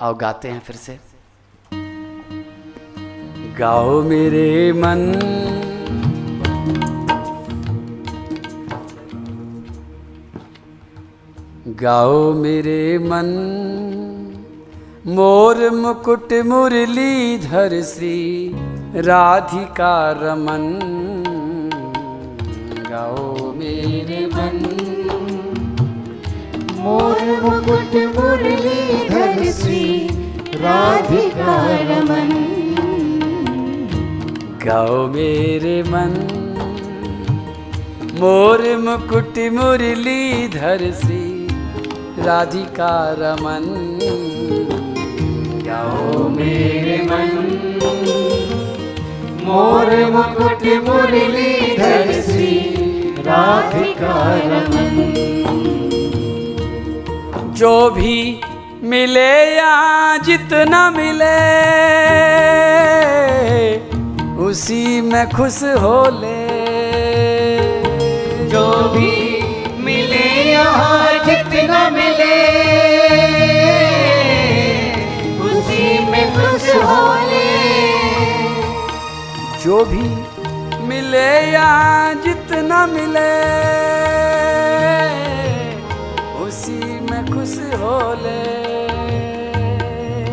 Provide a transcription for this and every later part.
आओ गाते हैं फिर से। गाओ मेरे मन। गाओ मेरे मन। मोर मुकुट मुरलीधर श्री राधिका रमन। गाओ मोर मुकुट मुरलीधर श्री राधिका रमन गाओ मेरे मन, मोर मुकुट मुरलीधर श्री राधिका रमन गाओ मेरे मन, मोर मुकुट मुरलीधर श्री राधिका रमन जो भी मिले या जितना मिले उसी में खुश हो ले। जो भी मिले यहाँ जितना मिले उसी में खुश हो ले। जो भी मिले या जितना मिले खुश हो ले।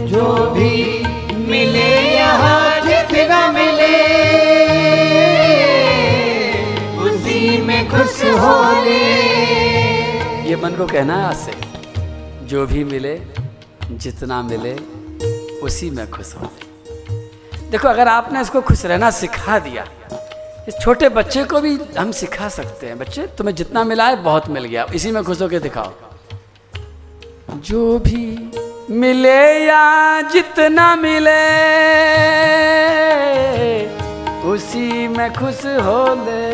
जो भी मिले यहाँ जितना मिले उसी में खुश हो ले। ये मन को कहना है आज से जो भी मिले जितना मिले उसी में खुश हो ले। देखो अगर आपने इसको खुश रहना सिखा दिया इस छोटे बच्चे को भी हम सिखा सकते हैं। बच्चे तुम्हें जितना मिला है बहुत मिल गया। इसी में खुश होकर दिखाओ। जो भी मिले या जितना मिले उसी में खुश हो ले।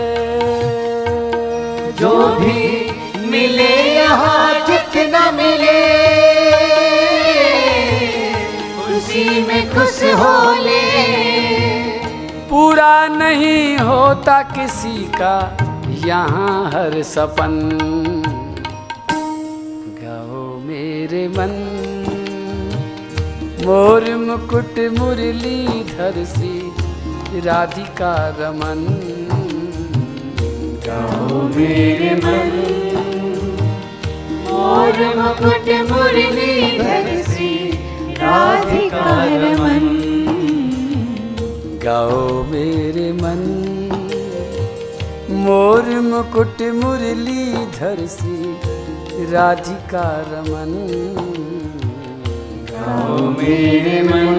जो भी मिले यहाँ जितना मिले उसी में खुश हो ले। पूरा नहीं होता किसी का यहाँ हर सपन। मन। मोर मुकुट मुरलीधर श्री राधिका रमन। गाओ मेरे मन। और मुकुट मुरलीधर श्री राधिका रमन। गाओ मेरे मन। मोर मुकुट मुरलीधर श्री राधिका रमन। मेरे मन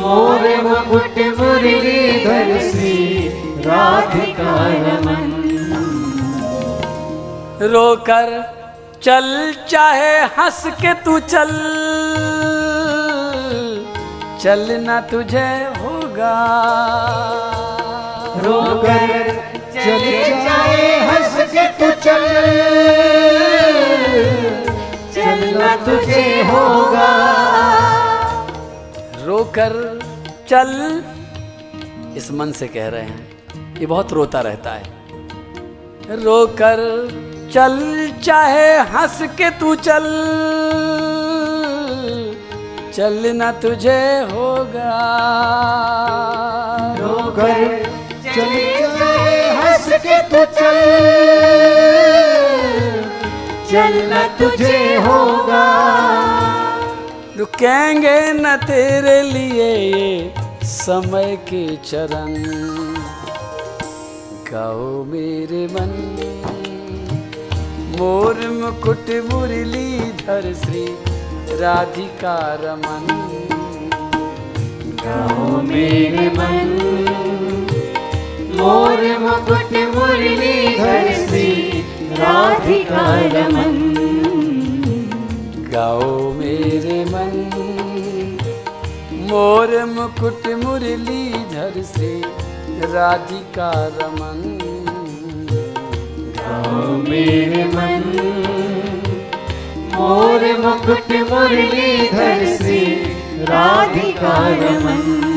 मोर मुकुट मुरलीधर श्री राधिका रमन। रोकर चल चाहे हंस के तू चल। चलना तुझे होगा। रोकर चले जाए हंस के तू चल। चलना तुझे होगा। रोकर चल। इस मन से कह रहे हैं ये बहुत रोता रहता है। रोकर चल चाहे हंस के तू चल। चलना तुझे होगा। रोकर चले। हंस के तू चल। चलना तुझे होगा। रुकेंगे न तेरे लिए ये समय के चरण। गाओ मेरे मन मोर मुकुट मुरलीधर श्री राधिका रमन। गाओ मेरे मन मोर मुकुट मुरलीधर श्री राधिका रमन। गाओ मेरे मन मोर मुकुट मुरलीधर श्री राधिका रमन। गाओ मेरे मन मोर मुकुट मुरलीधर श्री राधिका रमन।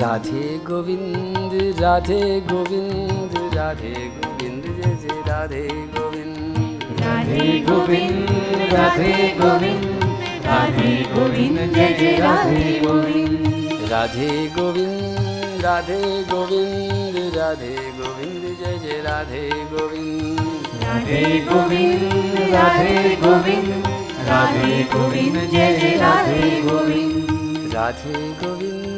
राधे गोविंद राधे गोविंद राधे गोविंद जय जय राधे गोविंद राधे गोविंद राधे गोविंद राधे गोविंद जय जय राधे गोविंद राधे गोविंद राधे गोविंद राधे गोविंद जय जय राधे गोविंद राधे गोविंद राधे गोविंद राधे गोविंद जय जय राधे गोविंद राधे गोविंद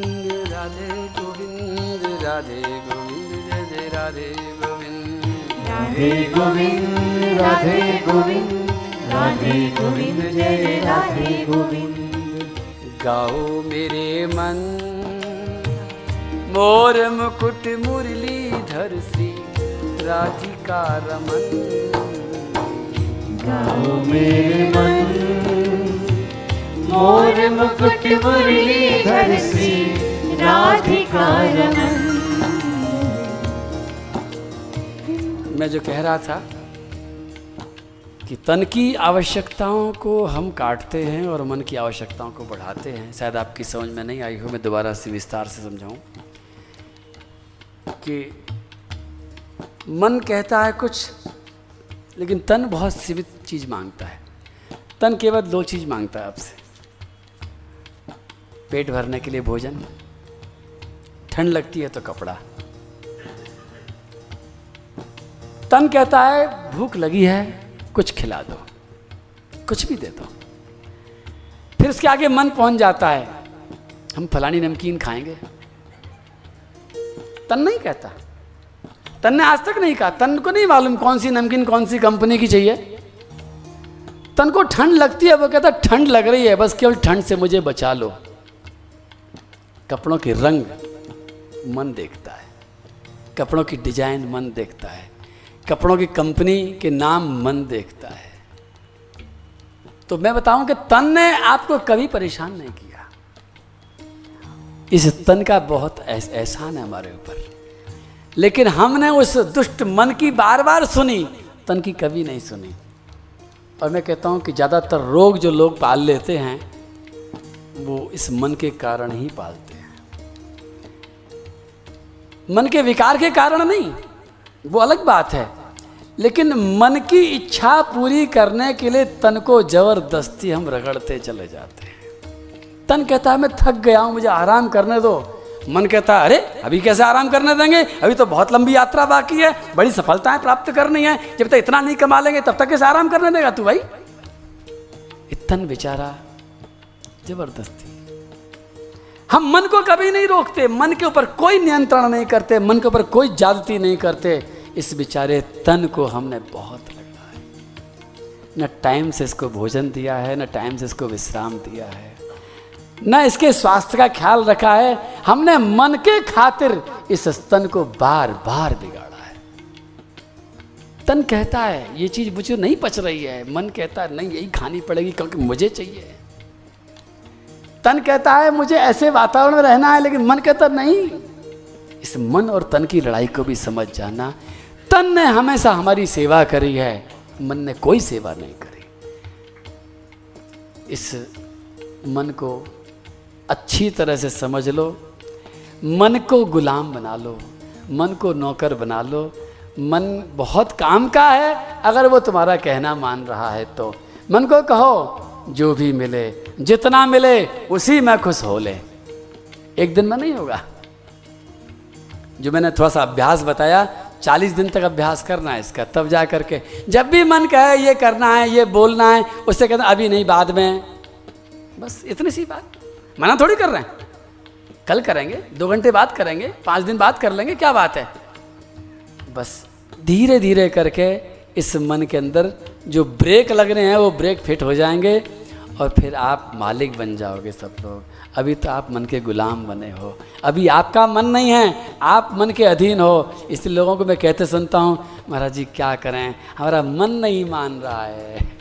राधे गोविंद राधे गोविंद जय जय राधे गोविंद। राधे गोविंद राधे गोविंद राधे गोविंद जय जय राधे गोविंद। गाओ मेरे मन मोर मुकुट मुरलीधर श्री राधिका रमन। गाओ मेरे मन मोर मुकुट मुरली धर श्री मैं जो कह रहा था कि तन की आवश्यकताओं को हम काटते हैं और मन की आवश्यकताओं को बढ़ाते हैं। शायद आपकी समझ में नहीं आई हो, मैं दोबारा से विस्तार से समझाऊं कि मन कहता है कुछ, लेकिन तन बहुत सीमित चीज़ माँगता है। तन केवल दो चीज़ माँगता है आपसे। पेट भरने के लिए भोजन ठंड लगती है तो कपड़ा। तन कहता है, भूख लगी है, कुछ खिला दो, कुछ भी दे दो। फिर उसके आगे मन पहुँच जाता है, हम फलानी नमकीन खाएँगे। तन नहीं कहता। तन ने आज तक नहीं कहा। तन को नहीं मालूम कौन सी नमकीन, कौन सी कंपनी की चाहिए। तन को ठंड लगती है, वो कहता ठंड लग रही है, बस केवल ठंड से मुझे बचा लो। कपड़ों के रंग मन देखता है। कपड़ों की डिज़ाइन मन देखता है। कपड़ों की कंपनी के नाम मन देखता है। तो मैं बताऊँ कि तन ने आपको कभी परेशान नहीं किया। इस तन का बहुत एहसान है हमारे ऊपर। लेकिन हमने उस दुष्ट मन की बार बार सुनी, तन की कभी नहीं सुनी। और मैं कहता हूँ कि ज़्यादातर रोग जो लोग पाल लेते हैं, वो इस मन के कारण ही पालते मन के विकार के कारण नहीं। वो अलग बात है। लेकिन मन की इच्छा पूरी करने के लिए तन को ज़बरदस्ती हम रगड़ते चले जाते हैं। तन कहता है, मैं थक गया हूँ, मुझे आराम करने दो। मन कहता है, अरे, अभी कैसे आराम करने देंगे? अभी तो बहुत लंबी यात्रा बाकी है, बड़ी सफलताएँ प्राप्त करनी है। जब तक इतना नहीं कमा लेंगे, तब तक कैसे आराम करने देगा तू भाई? इतन बेचारा ज़बरदस्ती। हम मन को कभी नहीं रोकते, मन के ऊपर कोई नियंत्रण नहीं करते, मन के ऊपर कोई जादती नहीं करते। इस बेचारे तन को हमने बहुत रगड़ा है। न टाइम से इसको भोजन दिया है, न टाइम से इसको विश्राम दिया है। न इसके स्वास्थ्य का ख्याल रखा है। हमने मन के खातिर इस तन को बार बार बिगाड़ा है। तन कहता है, ये चीज़ मुझे नहीं पच रही है। मन कहता है, नहीं, यही खानी पड़ेगी, क्योंकि मुझे चाहिए तन कहता है, मुझे ऐसे वातावरण में रहना है, लेकिन मन कहता नहीं, इस मन और तन की लड़ाई को भी समझ जाना। तन ने हमेशा हमारी सेवा करी है, मन ने कोई सेवा नहीं करी। इस मन को अच्छी तरह से समझ लो। मन को गुलाम बना लो। मन को नौकर बना लो। मन बहुत काम का है, अगर वो तुम्हारा कहना मान रहा है तो। मन को कहो जो भी मिले, जितना मिले, उसी में खुश हो ले। एक दिन में नहीं होगा। जो मैंने थोड़ा सा अभ्यास बताया, चालीस दिन तक अभ्यास करना है इसका, तब जा करके, जब भी मन कहे, ये करना है, ये बोलना है, उससे कहना अभी नहीं, बाद में। बस इतनी सी बात। मना थोड़ी कर रहे हैं। कल करेंगे, दो घंटे बाद करेंगे, पाँच दिन बाद कर लेंगे, क्या बात है? बस धीरे धीरे करके इस मन के अंदर जो ब्रेक लग रहे हैं, वो ब्रेक फिट हो जाएँगे और फिर आप मालिक बन जाओगे सब लोग। अभी तो आप मन के गुलाम बने हो। अभी आपका मन नहीं है, आप मन के अधीन हो। इसलिए लोगों को मैं कहते सुनता हूँ, महाराज जी, क्या करें? हमारा मन नहीं मान रहा है।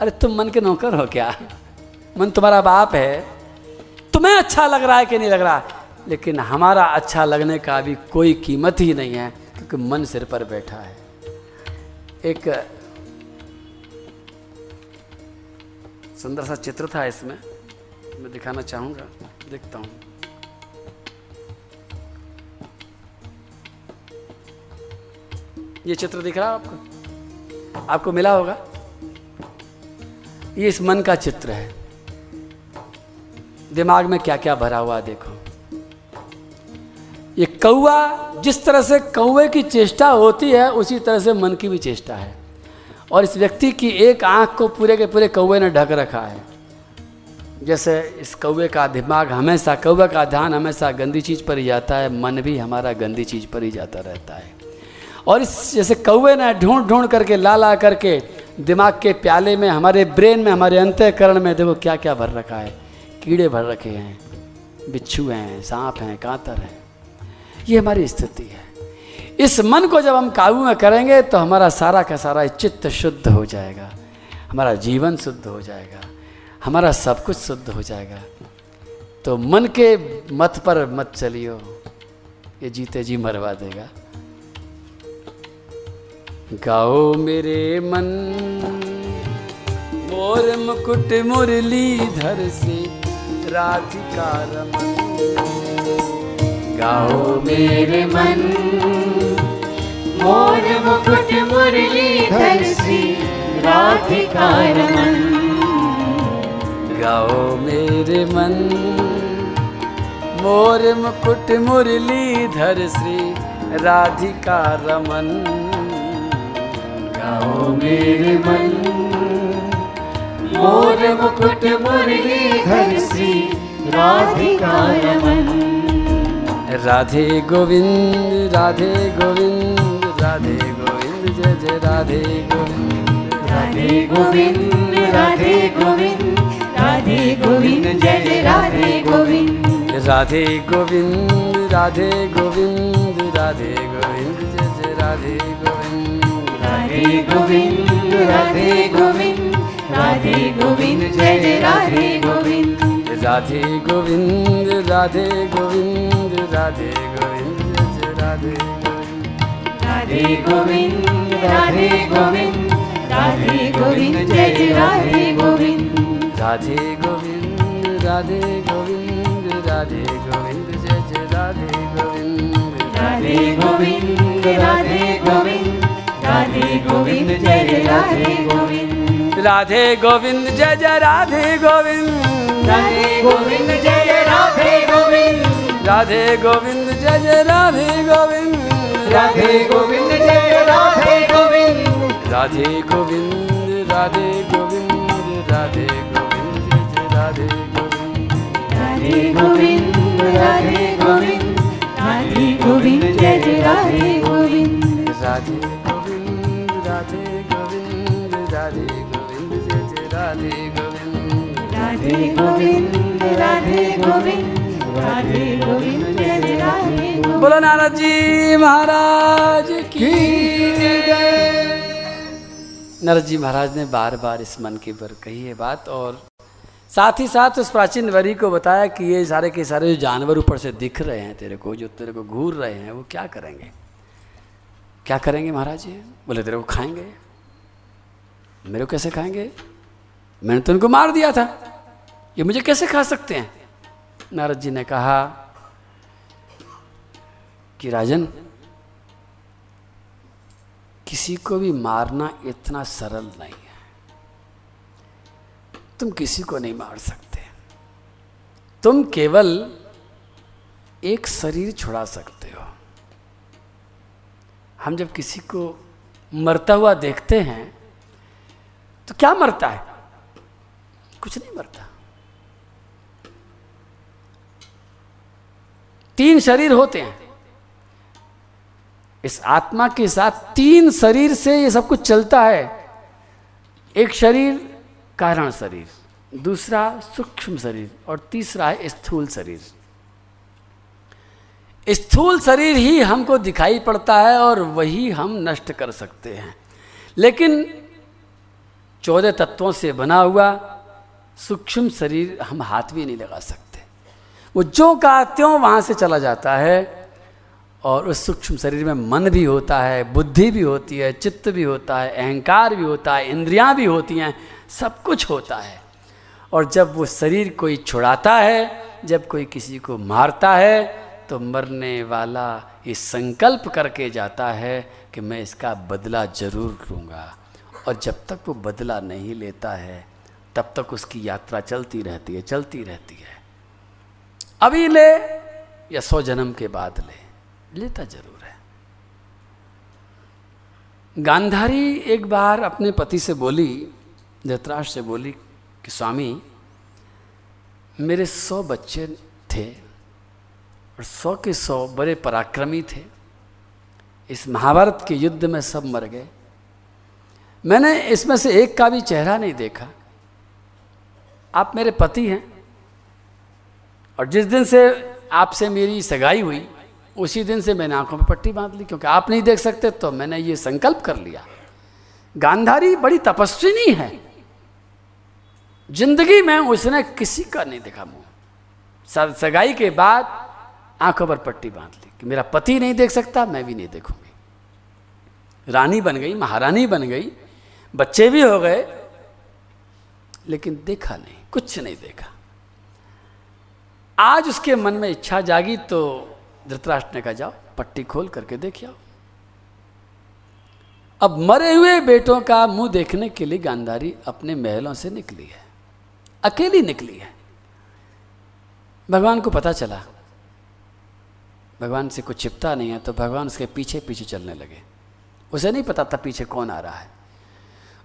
अरे, तुम मन के नौकर हो क्या? मन तुम्हारा बाप है। तुम्हें अच्छा लग रहा है कि नहीं लग रहा? लेकिन हमारा अच्छा लगने का अभी कोई कीमत ही नहीं है, क्योंकि मन सिर पर बैठा है। एक सुंदर सा चित्र था इसमें। मैं दिखाना चाहूँगा, देखता हूँ। ये चित्र दिख रहा है आपको? आपको मिला होगा? ये इस मन का चित्र है। दिमाग में क्या क्या भरा हुआ देखो। ये कौआ जिस तरह से कौए की चेष्टा होती है, उसी तरह से मन की भी चेष्टा है। और इस व्यक्ति की एक आँख को पूरे के पूरे कौए ने ढक रखा है। जैसे इस कौए का दिमाग हमेशा कौए का ध्यान हमेशा गंदी चीज़ पर ही जाता है, मन भी हमारा गंदी चीज़ पर ही जाता रहता है। और इस जैसे कौए ने ढूंढ ढूंढ करके, ला ला करके दिमाग के प्याले में, हमारे ब्रेन में, हमारे अंतःकरण में देखो क्या क्या भर रखा है। कीड़े भर रखे हैं, बिच्छू हैं, सांप हैं, कांतर हैं। ये हमारी स्थिति है। इस मन को जब हम काबू में करेंगे तो हमारा सारा का सारा चित्त शुद्ध हो जाएगा। हमारा जीवन शुद्ध हो जाएगा। हमारा सब कुछ शुद्ध हो जाएगा। तो मन के मत पर मत चलियो। ये जीते जी मरवा देगा। गाओ मेरे मन, मोर मुकुट मुरलीधर से राधिका रमन। गाओ मेरे मन। मोर मुकुट मुरलीधर श्री राधिका रमन। गाओ मेरे मन। मोर मुकुट मुरलीधर श्री राधिका रमन। गाओ मेरे मन। मोर मुकुट मुरलीधर श्री राधिका रमन। राधे गोविंद राधे गोविंद राधे गोविंद जय जय राधे गोविंद राधे गोविंद राधे गोविंद राधे गोविंद जय जय राधे गोविंद राधे गोविंद राधे गोविंद राधे गोविंद जय जय राधे गोविंद राधे गोविंद राधे गोविंद राधे गोविंद जय जय राधे गोविंद राधे गोविंद राधे गोविंद राधे गोविंद राधे गोविंद राधे गोविंद राधे गोविंद राधे गोविंद जय राधे गोविंद राधे गोविंद राधे गोविंद राधे गोविंद जय जय राधे गोविंद राधे गोविंद राधे गोविंद राधे गोविंद जय राधे गोविंद राधे गोविंद जय जय राधे गोविंद राधे गोविंद जय जय राधे गोविंद राधे गोविंद जय जय राधे गोविंद राधे गोविंद जय जय राधे गोविंद राधे गोविंद राधे गोविंद राधे गोविंद जय जय राधे गोविंद राधे गोविंद राधे गोविंद राधे गोविंद जय जय राधे गोविंद राधे गोविंद राधे गोविंद राधे राधे गोविंद। राधे गोविंद राधे गोविंद राधे गोविंद राधे गोविंद। बोलो नारद जी महाराज की नारद जी महाराज ने बार बार इस मन की पर कही है बात और साथ ही साथ उस प्राचीन वरी को बताया कि ये सारे के सारे जो जानवर ऊपर से दिख रहे हैं तेरे को जो तेरे को घूर रहे हैं वो क्या करेंगे? क्या करेंगे महाराज जी? बोले तेरे को खाएँगे? मेरे को कैसे खाएँगे? मैंने तो उनको मार दिया था। ये मुझे कैसे खा सकते हैं? नारद जी ने कहा कि राजन, किसी को भी मारना इतना सरल नहीं है। तुम किसी को नहीं मार सकते। तुम केवल एक शरीर छुड़ा सकते हो। हम जब किसी को मरता हुआ देखते हैं तो क्या मरता है? कुछ नहीं मरता। तीन शरीर होते हैं। इस आत्मा के साथ तीन शरीर से ये सब कुछ चलता है। एक शरीर, कारण शरीर, दूसरा सूक्ष्म शरीर और तीसरा है स्थूल शरीर। स्थूल शरीर ही हमको दिखाई पड़ता है और वही हम नष्ट कर सकते हैं। लेकिन चौदह तत्वों से बना हुआ सूक्ष्म शरीर हम हाथ भी नहीं लगा सकते। वो जो का त्यों वहाँ से चला जाता है और उस सूक्ष्म शरीर में मन भी होता है, बुद्धि भी होती है, चित्त भी होता है, अहंकार भी होता है, इंद्रियाँ भी होती हैं, सब कुछ होता है। और जब वो शरीर कोई छुड़ाता है, जब कोई किसी को मारता है तो मरने वाला ये संकल्प करके जाता है कि मैं इसका बदला ज़रूर लूँगा। और जब तक वो बदला नहीं लेता है तब तक उसकी यात्रा चलती रहती है, चलती रहती है। अभी ले या सौ जन्म के बाद ले, लेता ज़रूर है। गांधारी एक बार अपने पति से बोली, धृतराष्ट्र से बोली कि, स्वामी, मेरे सौ बच्चे थे और सौ के सौ बड़े पराक्रमी थे। इस महाभारत के युद्ध में सब मर गए। मैंने इसमें से एक का भी चेहरा नहीं देखा। आप मेरे पति हैं। और जिस दिन से आपसे मेरी सगाई हुई, उसी दिन से मैंने आँखों में पट्टी बाँध ली, क्योंकि आप नहीं देख सकते तो मैंने ये संकल्प कर लिया। गांधारी बड़ी तपस्विनी है। ज़िंदगी में उसने किसी का नहीं देखा मुँह। सगाई के बाद आँखों पर पट्टी बाँध ली कि मेरा पति नहीं देख सकता, मैं भी नहीं देखूँगी। रानी बन गई, महारानी बन गई, बच्चे भी हो गए, लेकिन देखा नहीं। कुछ नहीं देखा। आज उसके मन में इच्छा जागी तो धृतराष्ट्र ने कहा, जाओ, पट्टी खोल करके देख आओ। अब मरे हुए बेटों का मुँह देखने के लिए गांधारी अपने महलों से निकली है। अकेली निकली है। भगवान को पता चला। भगवान से कुछ चिपता नहीं है तो भगवान उसके पीछे पीछे चलने लगे। उसे नहीं पता था पीछे कौन आ रहा है।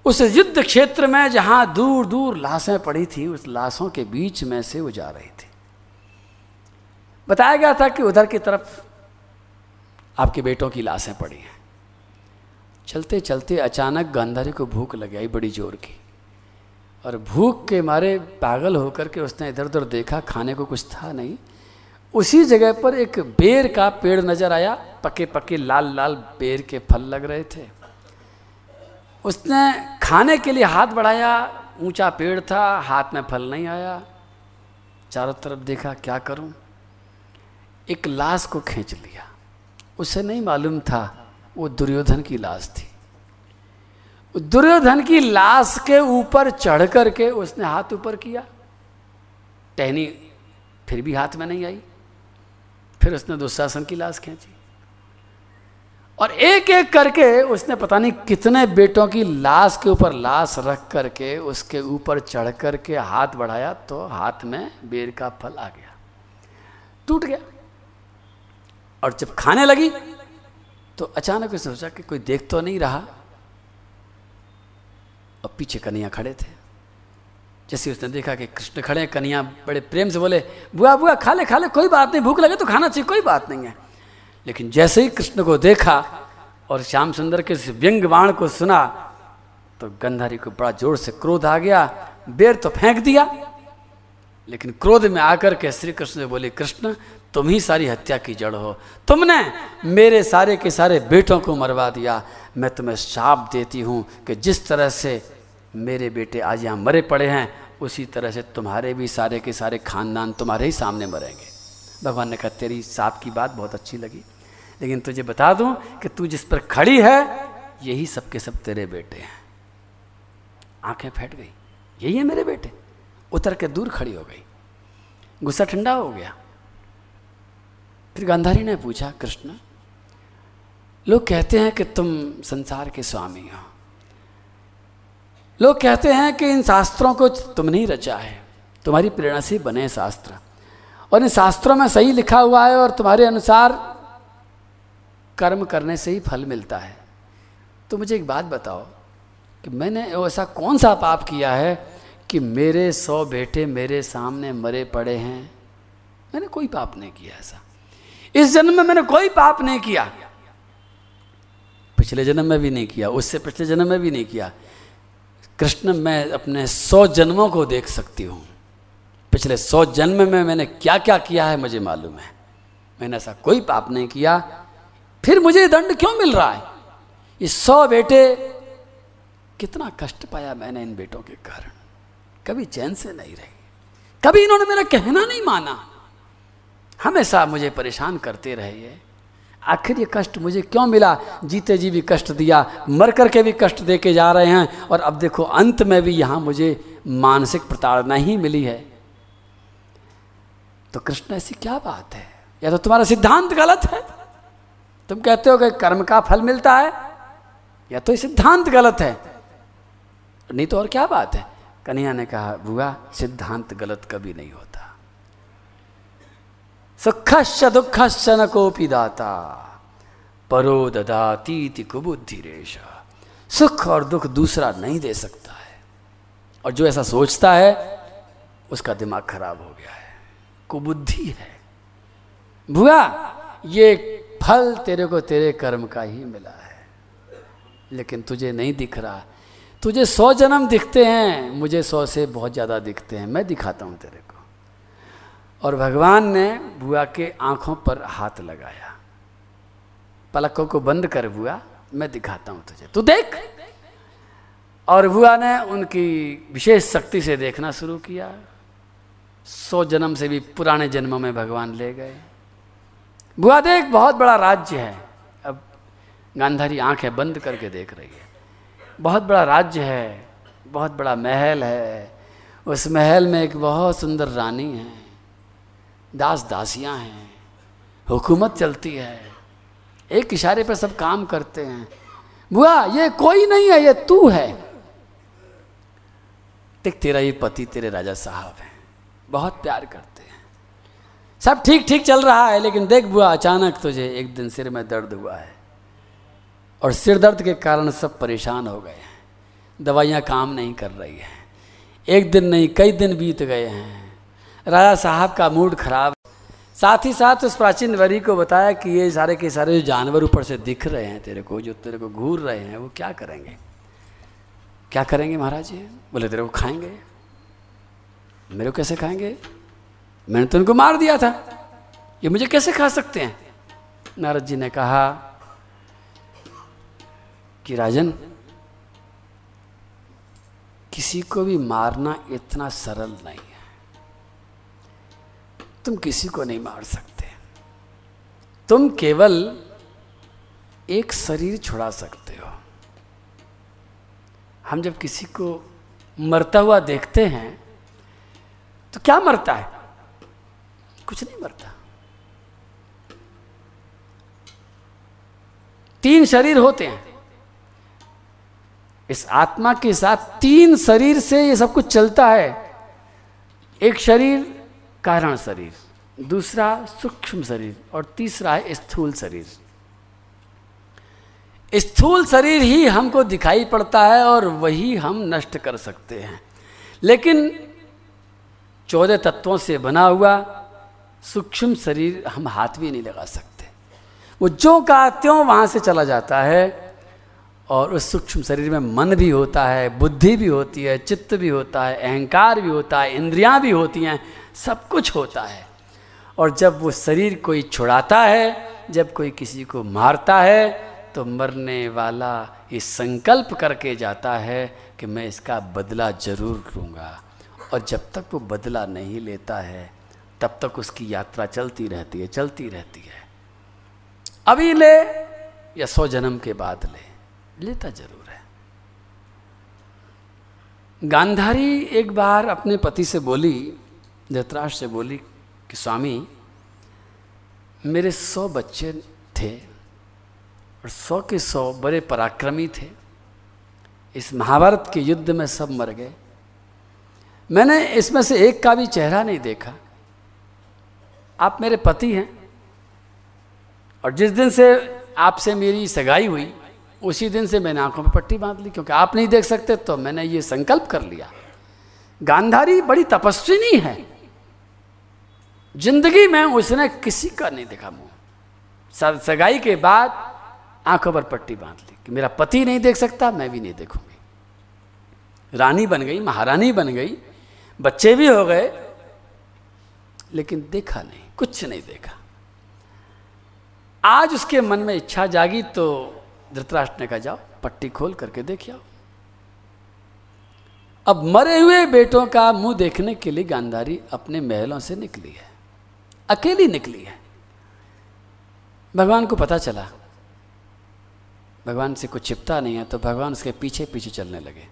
उस युद्ध क्षेत्र में जहाँ दूर दूर लाशें पड़ी थी, उस लाशों के बीच में से वो जा रही थी। बताया गया था कि उधर की तरफ़ आपके बेटों की लाशें पड़ी हैं। चलते चलते अचानक गांधारी को भूख लग आई बड़ी ज़ोर की और भूख के मारे पागल होकर के उसने इधर उधर देखा, खाने को कुछ था नहीं। उसी जगह पर एक बेर का पेड़ नज़र आया पके पके लाल लाल बेर के फल लग रहे थे। उसने खाने के लिए हाथ बढ़ाया, ऊँचा पेड़ था, हाथ में फल नहीं आया। चारों तरफ़ देखा, क्या करूँ? एक लाश को खींच लिया। उसे नहीं मालूम था, वो दुर्योधन की लाश थी। दुर्योधन की लाश के ऊपर चढ़ करके उसने हाथ ऊपर किया। टहनी फिर भी हाथ में नहीं आई। फिर उसने दुशासन की लाश खींची। और एक एक करके उसने पता नहीं कितने बेटों की लाश के ऊपर लाश रख करके उसके ऊपर चढ़ करके हाथ बढ़ाया तो हाथ में बेर का फल आ गया। टूट गया। और जब खाने लगी तो अचानक उसने सोचा कि कोई देख तो नहीं रहा। और पीछे कन्हैया खड़े थे। जैसे उसने देखा कि कृष्ण खड़े कन्हैया बड़े प्रेम से बोले, बुआ बुआ, खा ले खा ले, कोई बात नहीं, भूख लगे तो खाना चाहिए, कोई बात नहीं है। लेकिन जैसे ही कृष्ण को देखा और श्याम सुंदर के इस व्यंग बाण को सुना तो गंधारी को बड़ा ज़ोर से क्रोध आ गया। बेर तो फेंक दिया। लेकिन क्रोध में आकर के श्री कृष्ण से बोले, कृष्ण, तुम ही सारी हत्या की जड़ हो। तुमने मेरे सारे के सारे बेटों को मरवा दिया। मैं तुम्हें शाप देती हूँ कि जिस तरह से मेरे बेटे आज यहाँ मरे पड़े हैं, उसी तरह से तुम्हारे भी सारे के सारे खानदान तुम्हारे ही सामने मरेंगे। भगवान ने कहा, तेरी साप की बात बहुत अच्छी लगी। लेकिन तुझे बता दूँ कि तू जिस पर खड़ी है, यही सबके सब तेरे बेटे हैं। आँखें फैट गई। यही है मेरे बेटे। उतर के दूर खड़ी हो गई। गुस्सा ठंडा हो गया। फिर गांधारी ने पूछा, कृष्ण, लोग कहते हैं कि तुम संसार के स्वामी हो। लोग कहते हैं कि इन शास्त्रों को तुम नहीं रचा है। तुम्हारी प्रेरणा से बने शास्त्र। और इन शास्त्रों में सही लिखा हुआ है और तुम्हारे अनुसार कर्म करने से ही फल मिलता है। तो मुझे एक बात बताओ कि मैंने ऐसा कौन सा पाप किया है कि मेरे सौ बेटे मेरे सामने मरे पड़े हैं? मैंने कोई पाप नहीं किया ऐसा। इस जन्म में मैंने कोई पाप नहीं किया। पिछले जन्म में भी नहीं किया, उससे पिछले जन्म में भी नहीं किया। कृष्ण, मैं अपने सौ जन्मों को देख सकती हूँ। पिछले सौ जन्म में मैंने क्या क्या किया है मुझे मालूम है। मैंने ऐसा कोई पाप नहीं किया फिर मुझे दंड क्यों मिल रहा है? ये सौ बेटे, कितना कष्ट पाया मैंने इन बेटों के कारण। कभी चैन से नहीं रही। कभी इन्होंने मेरा कहना नहीं माना। हमेशा मुझे परेशान करते रहे ये आखिर ये कष्ट मुझे क्यों मिला? जीते जी भी कष्ट दिया, मर करके भी कष्ट दे के जा रहे हैं। और अब देखो, अंत में भी यहाँ मुझे मानसिक प्रताड़ना ही मिली है। तो कृष्ण, ऐसी क्या बात है? या तो तुम्हारा सिद्धांत गलत है? तुम कहते हो कि कर्म का फल मिलता है? या तो सिद्धांत गलत है? नहीं तो और क्या बात है? कन्हैया ने कहा, बुआ, सिद्धांत गलत कभी नहीं होता। सुखश्च दुखश्च न कोपी दाता। परो ददातीति कुबुद्धि रेश सुख और दुख दूसरा नहीं दे सकता है। और जो ऐसा सोचता है, उसका दिमाग खराब हो गया है। कुबुद्धि है। भुआ ये फल तेरे को तेरे कर्म का ही मिला है। लेकिन तुझे नहीं दिख रहा। तुझे सौ जन्म दिखते हैं, मुझे सौ से बहुत ज़्यादा दिखते हैं। मैं दिखाता हूँ तेरे को। और भगवान ने बुआ के आँखों पर हाथ लगाया। पलकों को बंद कर बुआ, मैं दिखाता हूँ तुझे। तू देख। और बुआ ने उनकी विशेष शक्ति से देखना शुरू किया। सौ जन्म से भी पुराने जन्मों में भगवान ले गए। बुआ देख बहुत बड़ा राज्य है। अब गांधारी आँखें बंद करके देख रही है। बहुत बड़ा राज्य है, बहुत बड़ा महल है। उस महल में एक बहुत सुंदर रानी है। दास दासियाँ हैं। हुकूमत चलती है। एक इशारे पर सब काम करते हैं। बुआ, ये कोई नहीं है, ये तू है। देख, तेरा ये पति तेरे राजा साहब हैं। बहुत प्यार करते सब ठीक ठीक चल रहा है, लेकिन देख बुआ, अचानक तुझे एक दिन सिर में दर्द हुआ है। और सिर दर्द के कारण सब परेशान हो गए हैं। दवाइयाँ काम नहीं कर रही हैं। एक दिन नहीं, कई दिन बीत गए हैं। राजा साहब का मूड खराब। साथ ही साथ उस प्राचीन वरी को बताया कि ये सारे के सारे जो जानवर ऊपर से दिख रहे हैं, तेरे को जो तेरे को घूर रहे हैं, वो क्या करेंगे? क्या करेंगे महाराज जी? बोले, तेरे को खाएँगे? मेरे को कैसे खाएँगे? मैंने तो उनको मार दिया था। ये मुझे कैसे खा सकते हैं? नारद जी ने कहा कि, राजन, किसी को भी मारना इतना सरल नहीं है। तुम किसी को नहीं मार सकते। तुम केवल एक शरीर छुड़ा सकते हो। हम जब किसी को मरता हुआ देखते हैं तो क्या मरता है? कुछ नहीं मरता। तीन शरीर होते हैं। इस आत्मा के साथ तीन शरीर से ये सब कुछ चलता है। एक शरीर, कारण शरीर, दूसरा सूक्ष्म शरीर और तीसरा है स्थूल शरीर। स्थूल शरीर ही हमको दिखाई पड़ता है और वही हम नष्ट कर सकते हैं। लेकिन चौदह तत्वों से बना हुआ सूक्ष्म शरीर हम हाथ भी नहीं लगा सकते। वो जो का त्यों वहाँ से चला जाता है और उस सूक्ष्म शरीर में मन भी होता है, बुद्धि भी होती है, चित्त भी होता है, अहंकार भी होता है, इंद्रियाँ भी होती हैं, सब कुछ होता है। और जब वो शरीर कोई छुड़ाता है, जब कोई किसी को मारता है तो मरने वाला ये संकल्प करके जाता है कि मैं इसका बदला ज़रूर लूँगा। और जब तक वो बदला नहीं लेता है तब तक उसकी यात्रा चलती रहती है, चलती रहती है। अभी ले या सौ जन्म के बाद ले, लेता ज़रूर है। गांधारी एक बार अपने पति से बोली, धृतराष्ट्र से बोली कि, स्वामी, मेरे सौ बच्चे थे और सौ के सौ बड़े पराक्रमी थे। इस महाभारत के युद्ध में सब मर गए। मैंने इसमें से एक का भी चेहरा नहीं देखा। आप मेरे पति हैं। और जिस दिन से आपसे मेरी सगाई हुई, उसी दिन से मैंने आँखों में पट्टी बाँध ली, क्योंकि आप नहीं देख सकते तो मैंने ये संकल्प कर लिया। गांधारी बड़ी तपस्विनी है। ज़िंदगी में उसने किसी का नहीं देखा मुँह। सगाई के बाद आँखों पर पट्टी बाँध ली कि मेरा पति नहीं देख सकता, मैं भी नहीं देखूँगी। रानी बन गई, महारानी बन गई, बच्चे भी हो गए, लेकिन देखा नहीं। कुछ नहीं देखा। आज उसके मन में इच्छा जागी तो धृतराष्ट्र ने कहा, जाओ, पट्टी खोल करके देख आओ। अब मरे हुए बेटों का मुँह देखने के लिए गांधारी अपने महलों से निकली है। अकेली निकली है। भगवान को पता चला। भगवान से कुछ छिपता नहीं है तो भगवान उसके पीछे पीछे चलने लगे।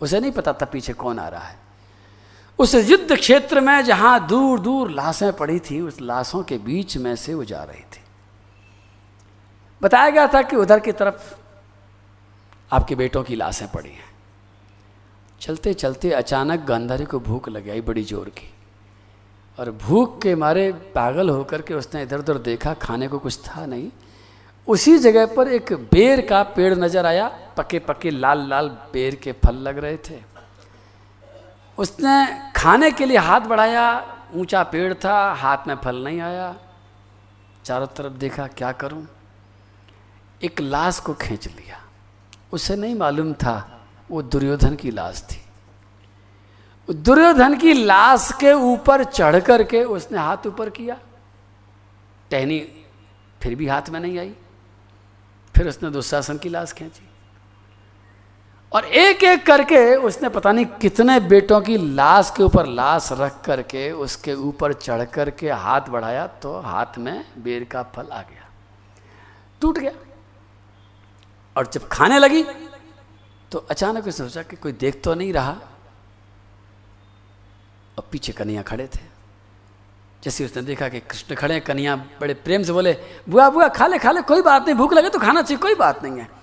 उसे नहीं पता था पीछे कौन आ रहा है। उस युद्ध क्षेत्र में जहाँ दूर दूर लाशें पड़ी थी, उस लाशों के बीच में से वो जा रही थी। बताया गया था कि उधर की तरफ़ आपके बेटों की लाशें पड़ी हैं। चलते चलते अचानक गांधारी को भूख लग, आई बड़ी ज़ोर की। और भूख के मारे पागल होकर के उसने इधर उधर देखा, खाने को कुछ था नहीं। उसी जगह पर एक बेर का पेड़ नज़र आया पके पके लाल लाल बेर के फल लग रहे थे। उसने खाने के लिए हाथ बढ़ाया, ऊँचा पेड़ था, हाथ में फल नहीं आया। चारों तरफ़ देखा, क्या करूँ? एक लाश को खींच लिया। उसे नहीं मालूम था, वो दुर्योधन की लाश थी। दुर्योधन की लाश के ऊपर चढ़ करके उसने हाथ ऊपर किया। टहनी फिर भी हाथ में नहीं आई। फिर उसने दुशासन की लाश खींची। और एक एक करके उसने पता नहीं कितने बेटों की लाश के ऊपर लाश रख करके उसके ऊपर चढ़ करके हाथ बढ़ाया तो हाथ में बेर का फल आ गया। टूट गया। और जब खाने लगी तो अचानक उसने सोचा कि कोई देख तो नहीं रहा। और पीछे कन्हैया खड़े थे। जैसे उसने देखा कि कृष्ण खड़े कन्हैया बड़े प्रेम से बोले, बुआ बुआ, खा ले खा ले, कोई बात नहीं, भूख लगे तो खाना चाहिए, कोई बात नहीं है।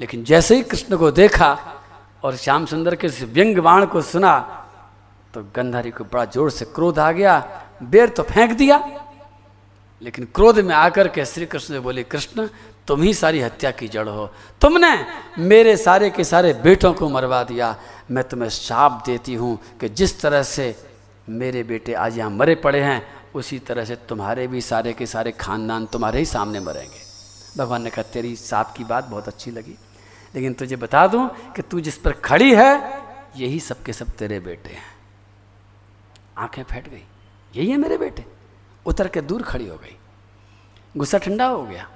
लेकिन जैसे ही कृष्ण को देखा और श्याम सुंदर के व्यंग बाण को सुना तो गंधारी को बड़ा ज़ोर से क्रोध आ गया। बेर तो फेंक दिया। लेकिन क्रोध में आकर के श्री कृष्ण से बोले, कृष्ण, तुम ही सारी हत्या की जड़ हो। तुमने मेरे सारे के सारे बेटों को मरवा दिया। मैं तुम्हें शाप देती हूँ कि जिस तरह से मेरे बेटे आज यहाँ मरे पड़े हैं, उसी तरह से तुम्हारे भी सारे के सारे खानदान तुम्हारे ही सामने मरेंगे। भगवान ने कहा, तेरी साप की बात बहुत अच्छी लगी। लेकिन तुझे बता दूँ कि तू जिस पर खड़ी है, यही सबके सब तेरे बेटे हैं। आँखें फैट गई। यही है मेरे बेटे। उतर के दूर खड़ी हो गई। गुस्सा ठंडा हो गया।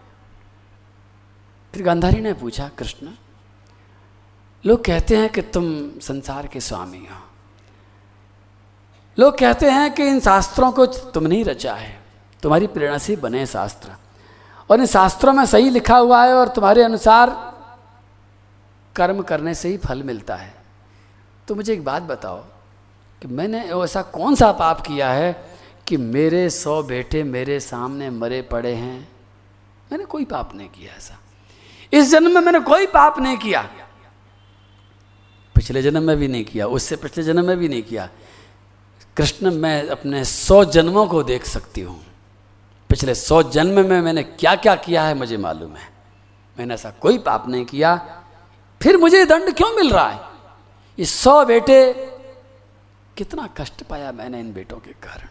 फिर गांधारी ने पूछा, कृष्ण, लोग कहते हैं कि तुम संसार के स्वामी हो। लोग कहते हैं कि इन शास्त्रों को तुमने नहीं रचा है। तुम्हारी प्रेरणा से बने शास्त्र। और इन शास्त्रों में सही लिखा हुआ है और तुम्हारे अनुसार कर्म करने से ही फल मिलता है। तो मुझे एक बात बताओ कि मैंने ऐसा कौन सा पाप किया है कि मेरे सौ बेटे मेरे सामने मरे पड़े हैं? मैंने कोई पाप नहीं किया ऐसा। इस जन्म में मैंने कोई पाप नहीं किया। पिछले जन्म में भी नहीं किया, उससे पिछले जन्म में भी नहीं किया। कृष्ण, मैं अपने सौ जन्मों को देख सकती हूँ। पिछले सौ जन्म में मैंने क्या क्या किया है मुझे मालूम है। मैंने ऐसा कोई पाप नहीं किया। फिर मुझे दंड क्यों मिल रहा है? ये सौ बेटे, कितना कष्ट पाया मैंने इन बेटों के कारण।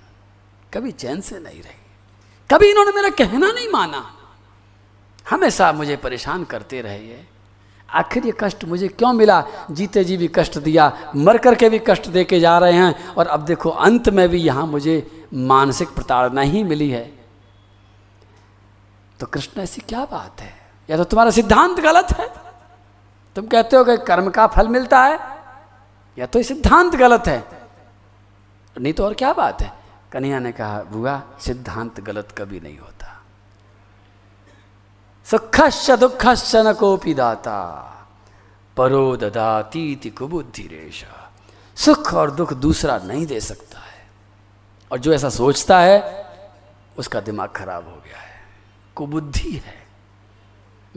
कभी चैन से नहीं रही। कभी इन्होंने मेरा कहना नहीं माना। हमेशा मुझे परेशान करते रहे ये आखिर ये कष्ट मुझे क्यों मिला? जीते जी भी कष्ट दिया, मर करके भी कष्ट दे के जा रहे हैं। और अब देखो, अंत में भी यहाँ मुझे मानसिक प्रताड़ना ही मिली है। तो कृष्ण, ऐसी क्या बात है? या तो तुम्हारा सिद्धांत गलत है? तुम कहते हो कि कर्म का फल मिलता है? या तो सिद्धांत गलत है? नहीं तो और क्या बात है? कन्हैया ने कहा, बुआ, सिद्धांत गलत कभी नहीं होता। सुखश्च दुखश्च न कोपी दाता। परो ददाती कुबुद्धि रेश सुख और दुख दूसरा नहीं दे सकता है। और जो ऐसा सोचता है, उसका दिमाग खराब हो गया है। कुबुद्धि है।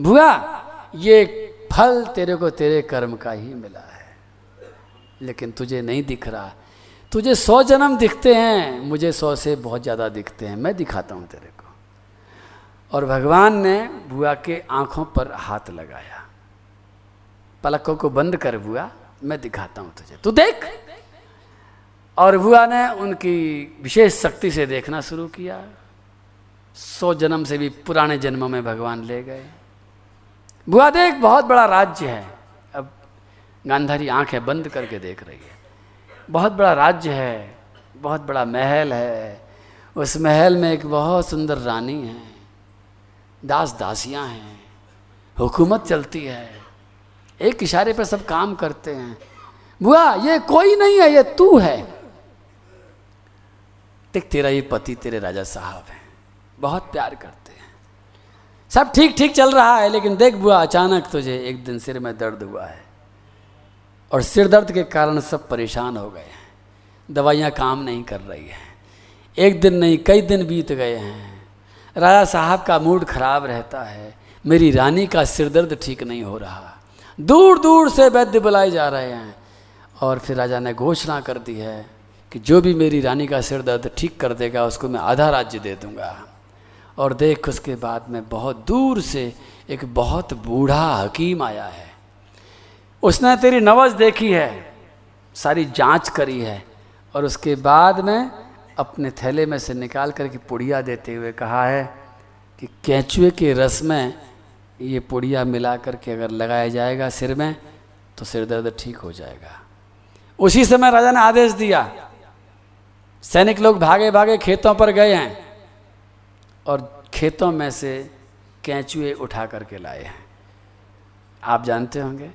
भुआ ये फल तेरे को तेरे कर्म का ही मिला है। लेकिन तुझे नहीं दिख रहा। तुझे सौ जन्म दिखते हैं, मुझे सौ से बहुत ज़्यादा दिखते हैं। मैं दिखाता हूँ तेरे को। और भगवान ने बुआ के आँखों पर हाथ लगाया। पलकों को बंद कर बुआ, मैं दिखाता हूँ तुझे। तू देख। और बुआ ने उनकी विशेष शक्ति से देखना शुरू किया। सौ जन्म से भी पुराने जन्मों में भगवान ले गए। बुआ देख बहुत बड़ा राज्य है। अब गांधारी आँखें बंद करके देख रही है। बहुत बड़ा राज्य है, बहुत बड़ा महल है। उस महल में एक बहुत सुंदर रानी है। दास दासियाँ हैं। हुकूमत चलती है। एक इशारे पर सब काम करते हैं। बुआ, ये कोई नहीं है, ये तू है। देख तेरा ये पति, तेरे राजा साहब हैं। बहुत प्यार करते हैं। सब ठीक ठीक चल रहा है, लेकिन देख बुआ, अचानक तुझे एक दिन सिर में दर्द हुआ है। और सिर दर्द के कारण सब परेशान हो गए हैं। दवाइयाँ काम नहीं कर रही हैं। एक दिन नहीं, कई दिन बीत गए हैं। राजा साहब का मूड खराब रहता है। मेरी रानी का सिर दर्द ठीक नहीं हो रहा। दूर दूर से वैद्य बुलाए जा रहे हैं। और फिर राजा ने घोषणा कर दी है कि जो भी मेरी रानी का सिर दर्द ठीक कर देगा, उसको मैं आधा राज्य दे दूँगा। और देख उसके बाद में बहुत दूर से एक बहुत बूढ़ा हकीम आया है। उसने तेरी नवज देखी है, सारी जाँच करी है और उसके बाद में अपने थैले में से निकाल करके पुड़िया देते हुए कहा है कि कैचुए के रस में ये पुड़िया मिला करके अगर लगाया जाएगा सिर में तो सिर दर्द ठीक हो जाएगा। उसी समय राजा ने आदेश दिया। सैनिक लोग भागे भागे खेतों पर गए हैं। और खेतों में से कैचुए उठा करके लाए हैं। आप जानते होंगे,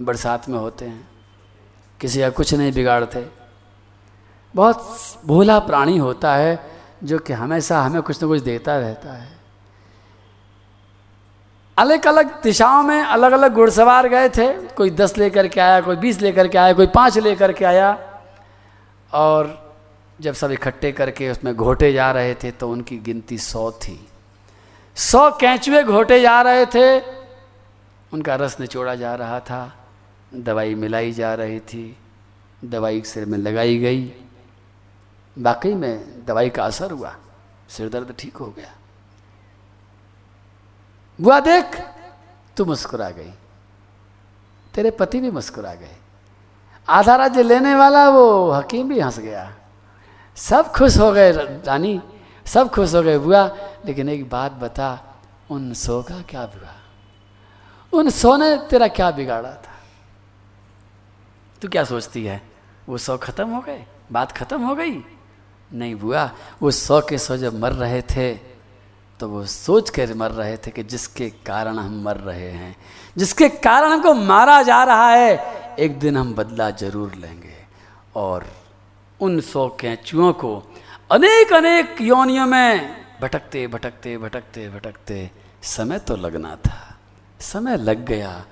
बरसात में होते हैं। किसी का कुछ नहीं बिगाड़ते। बहुत भोला प्राणी होता है जो कि हमेशा हमें कुछ ना कुछ देता रहता है। अलग अलग दिशाओं में अलग अलग घुड़सवार गए थे। कोई दस लेकर के आया, कोई बीस लेकर के आया, कोई पाँच लेकर के आया। और जब सब इकट्ठे करके उसमें घोटे जा रहे थे तो उनकी गिनती सौ थी। सौ कैंचुए घोटे जा रहे थे। उनका रस निचोड़ा जा रहा था। दवाई मिलाई जा रही थी। दवाई सिर में लगाई गई। वाकई में दवाई का असर हुआ। सिर दर्द ठीक हो गया। बुआ देख, तू मुस्कुरा गई। तेरे पति भी मुस्कुरा गए। आधा राज्य लेने वाला वो हकीम भी हंस गया। सब खुश हो गए रानी, सब खुश हो गए बुआ, लेकिन एक बात बता, उन सौ का क्या हुआ उन सौ ने तेरा क्या बिगाड़ा था? तू क्या सोचती है? वो सौ खत्म हो गए? बात खत्म हो गई? नहीं बुआ, वो सौ के सौ जब मर रहे थे तो वो सोच कर मर रहे थे कि जिसके कारण हम मर रहे हैं, जिसके कारण हमको मारा जा रहा है, एक दिन हम बदला ज़रूर लेंगे। और उन सौ कैचुओं को अनेक अनेक योनियों में भटकते भटकते भटकते भटकते समय तो लगना था। समय लग गया,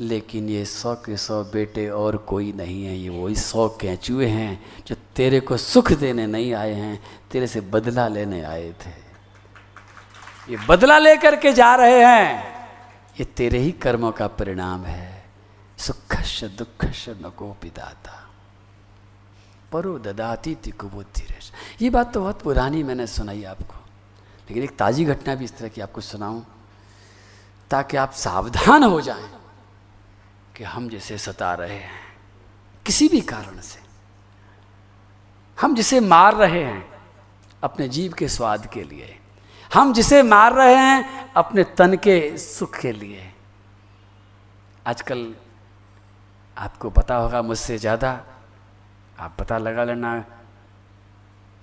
लेकिन ये सौ के सौ बेटे और कोई नहीं है। ये वही सौ कैचुए हैं जो तेरे को सुख देने नहीं आए हैं, तेरे से बदला लेने आए थे। ये बदला लेकर के जा रहे हैं। ये तेरे ही कर्मों का परिणाम है। सुखश दुखश पिदाता परो ददाती तिकुबुद्धि ये बात तो बहुत पुरानी मैंने सुनाई आपको। लेकिन एक ताज़ी घटना भी इस तरह की आपको सुनाऊं, ताकि आप सावधान हो जाएँ कि हम जिसे सता रहे हैं, किसी भी कारण से, हम जिसे मार रहे हैं अपने जीव के स्वाद के लिए, हम जिसे मार रहे हैं अपने तन के सुख के लिए। आजकल आपको पता होगा मुझसे ज़्यादा आप पता लगा लेना,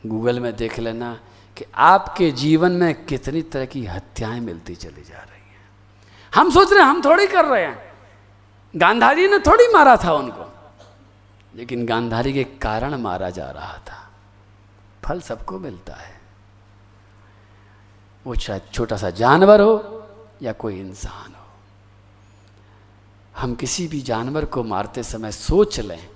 गूगल में देख लेना कि आपके जीवन में कितनी तरह की हत्याएँ मिलती चली जा रही हैं। हम सोच रहे हैं, हम थोड़ी कर रहे हैं। गांधारी ने थोड़ी मारा था उनको, लेकिन गांधारी के कारण मारा जा रहा था। फल सबको मिलता है। वो चाहे छोटा सा जानवर हो या कोई इंसान हो। हम किसी भी जानवर को मारते समय सोच लें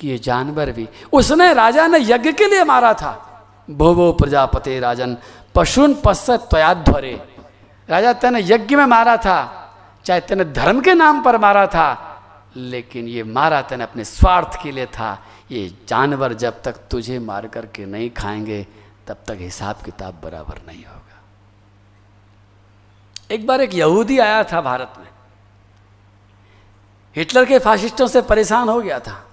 कि ये जानवर भी। उसने राजा ने यज्ञ के लिए मारा था। भोवो प्रजापति राजन, पशुन पश्चात त्वयाध्वरे। राजा तेने यज्ञ में मारा था, चाहे तेने धर्म के नाम पर मारा था, लेकिन ये मारा तेने अपने स्वार्थ के लिए था। ये जानवर जब तक तुझे मार करके नहीं खाएँगे, तब तक हिसाब किताब बराबर नहीं होगा। एक बार एक यहूदी आया था भारत में। हिटलर के फाशिस्टों से परेशान हो गया था।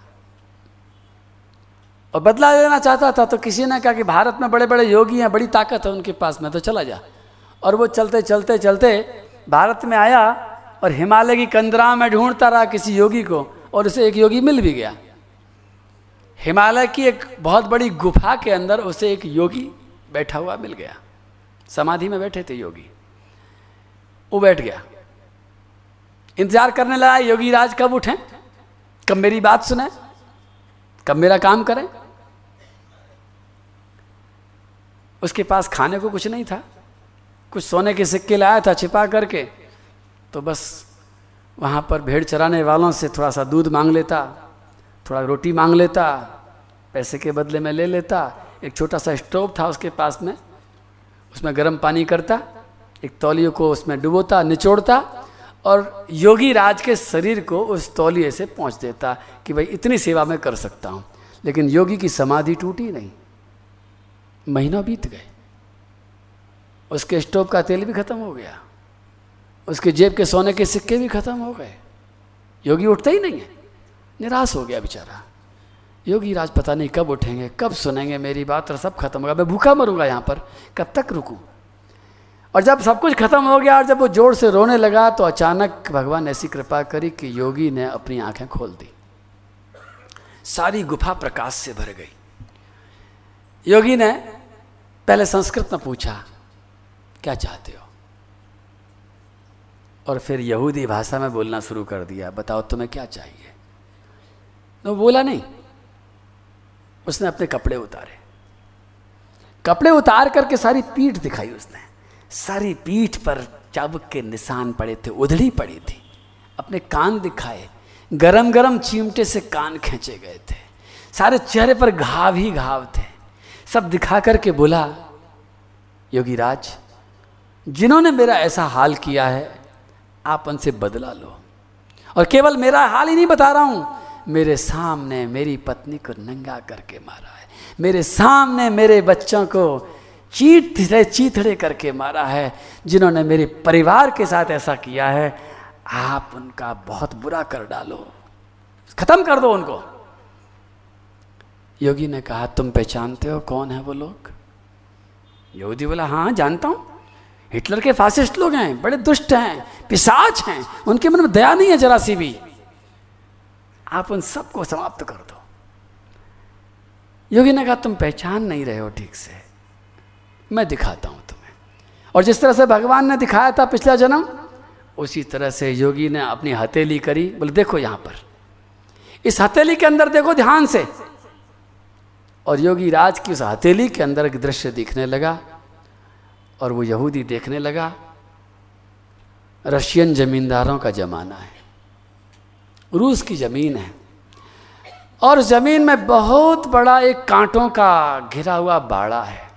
और बदला लेना चाहता था तो किसी ने कहा कि भारत में बड़े बड़े योगी हैं, बड़ी ताकत है उनके पास, में तो चला जा। और वो चलते चलते चलते भारत में आया और हिमालय की कंदरा में ढूंढता रहा किसी योगी को और उसे एक योगी मिल भी गया। हिमालय की एक बहुत बड़ी गुफा के अंदर उसे एक योगी बैठा हुआ मिल गया। समाधि में बैठे थे योगी। वो बैठ गया। इंतज़ार करने लगा योगी राज कब उठे? कब मेरी बात सुने? कब मेरा काम करें? उसके पास खाने को कुछ नहीं था। कुछ सोने के सिक्के लाया था छिपा करके तो बस वहाँ पर भेड़ चराने वालों से थोड़ा सा दूध मांग लेता, थोड़ा रोटी मांग लेता, पैसे के बदले में ले लेता। एक छोटा सा स्टोव था उसके पास में, उसमें गर्म पानी करता, एक तौलिए को उसमें डुबोता, निचोड़ता और योगी राज के शरीर को उस तौलिए से पहुँच देता कि भाई इतनी सेवा मैं कर सकता हूँ। लेकिन योगी की समाधि टूटी नहीं। महीनों बीत गए। उसके स्टोव का तेल भी खत्म हो गया। उसके जेब के सोने के सिक्के भी खत्म हो गए। योगी उठता ही नहीं है। निराश हो गया बेचारा। योगी राज पता नहीं कब उठेंगे, कब सुनेंगे, मेरी बात और सब खत्म होगा। मैं भूखा मरूँगा यहाँ पर, कब तक रुकूं? और जब सब कुछ खत्म हो गया और जब वो ज़ोर से रोने लगा तो अचानक भगवान ऐसी कृपा करी कि योगी ने अपनी आँखें खोल दी। सारी गुफा प्रकाश से भर गई। योगी ने पहले संस्कृत में पूछा, क्या चाहते हो? और फिर यहूदी भाषा में बोलना शुरू कर दिया, बताओ तुम्हें क्या चाहिए? तो बोला, नहीं। उसने अपने कपड़े उतारे। कपड़े उतार करके सारी पीठ दिखाई उसने। सारी पीठ पर चाबुक के निशान पड़े थे, उधड़ी पड़ी थी। अपने कान दिखाए। गरम गरम चिमटे से कान खींचे गए थे। सारे चेहरे पर घाव ही घाव थे। सब दिखा करके बोला, योगी राज, जिन्होंने मेरा ऐसा हाल किया है, आप उनसे बदला लो। और केवल मेरा हाल ही नहीं बता रहा हूँ, मेरे सामने मेरी पत्नी को नंगा करके मारा है। मेरे सामने मेरे बच्चों को चीथड़े चीथड़े करके मारा है, जिन्होंने मेरे परिवार के साथ ऐसा किया है, आप उनका बहुत बुरा कर डालो। खत्म कर दो उनको। योगी ने कहा, तुम पहचानते हो कौन है वो लोग? योगी बोला हाँ जानता हूँ। हिटलर के फासिस्ट लोग हैं, बड़े दुष्ट हैं, पिशाच हैं, उनके मन में दया नहीं है जरा सी भी। आप उन सबको समाप्त कर दो। योगी ने कहा, तुम पहचान नहीं रहे हो ठीक से। मैं दिखाता हूँ तुम्हें। और जिस तरह से भगवान ने दिखाया था पिछला जन्म, उसी तरह से योगी ने अपनी हथेली करी। बोले, देखो यहाँ पर। इस हथेली के अंदर देखो ध्यान से। और योगी राज की उस हथेली के अंदर एक दृश्य दिखने लगा और वो यहूदी देखने लगा। रशियन जमींदारों का जमाना है। रूस की ज़मीन है। और ज़मीन में बहुत बड़ा एक कांटों का घिरा हुआ बाड़ा है,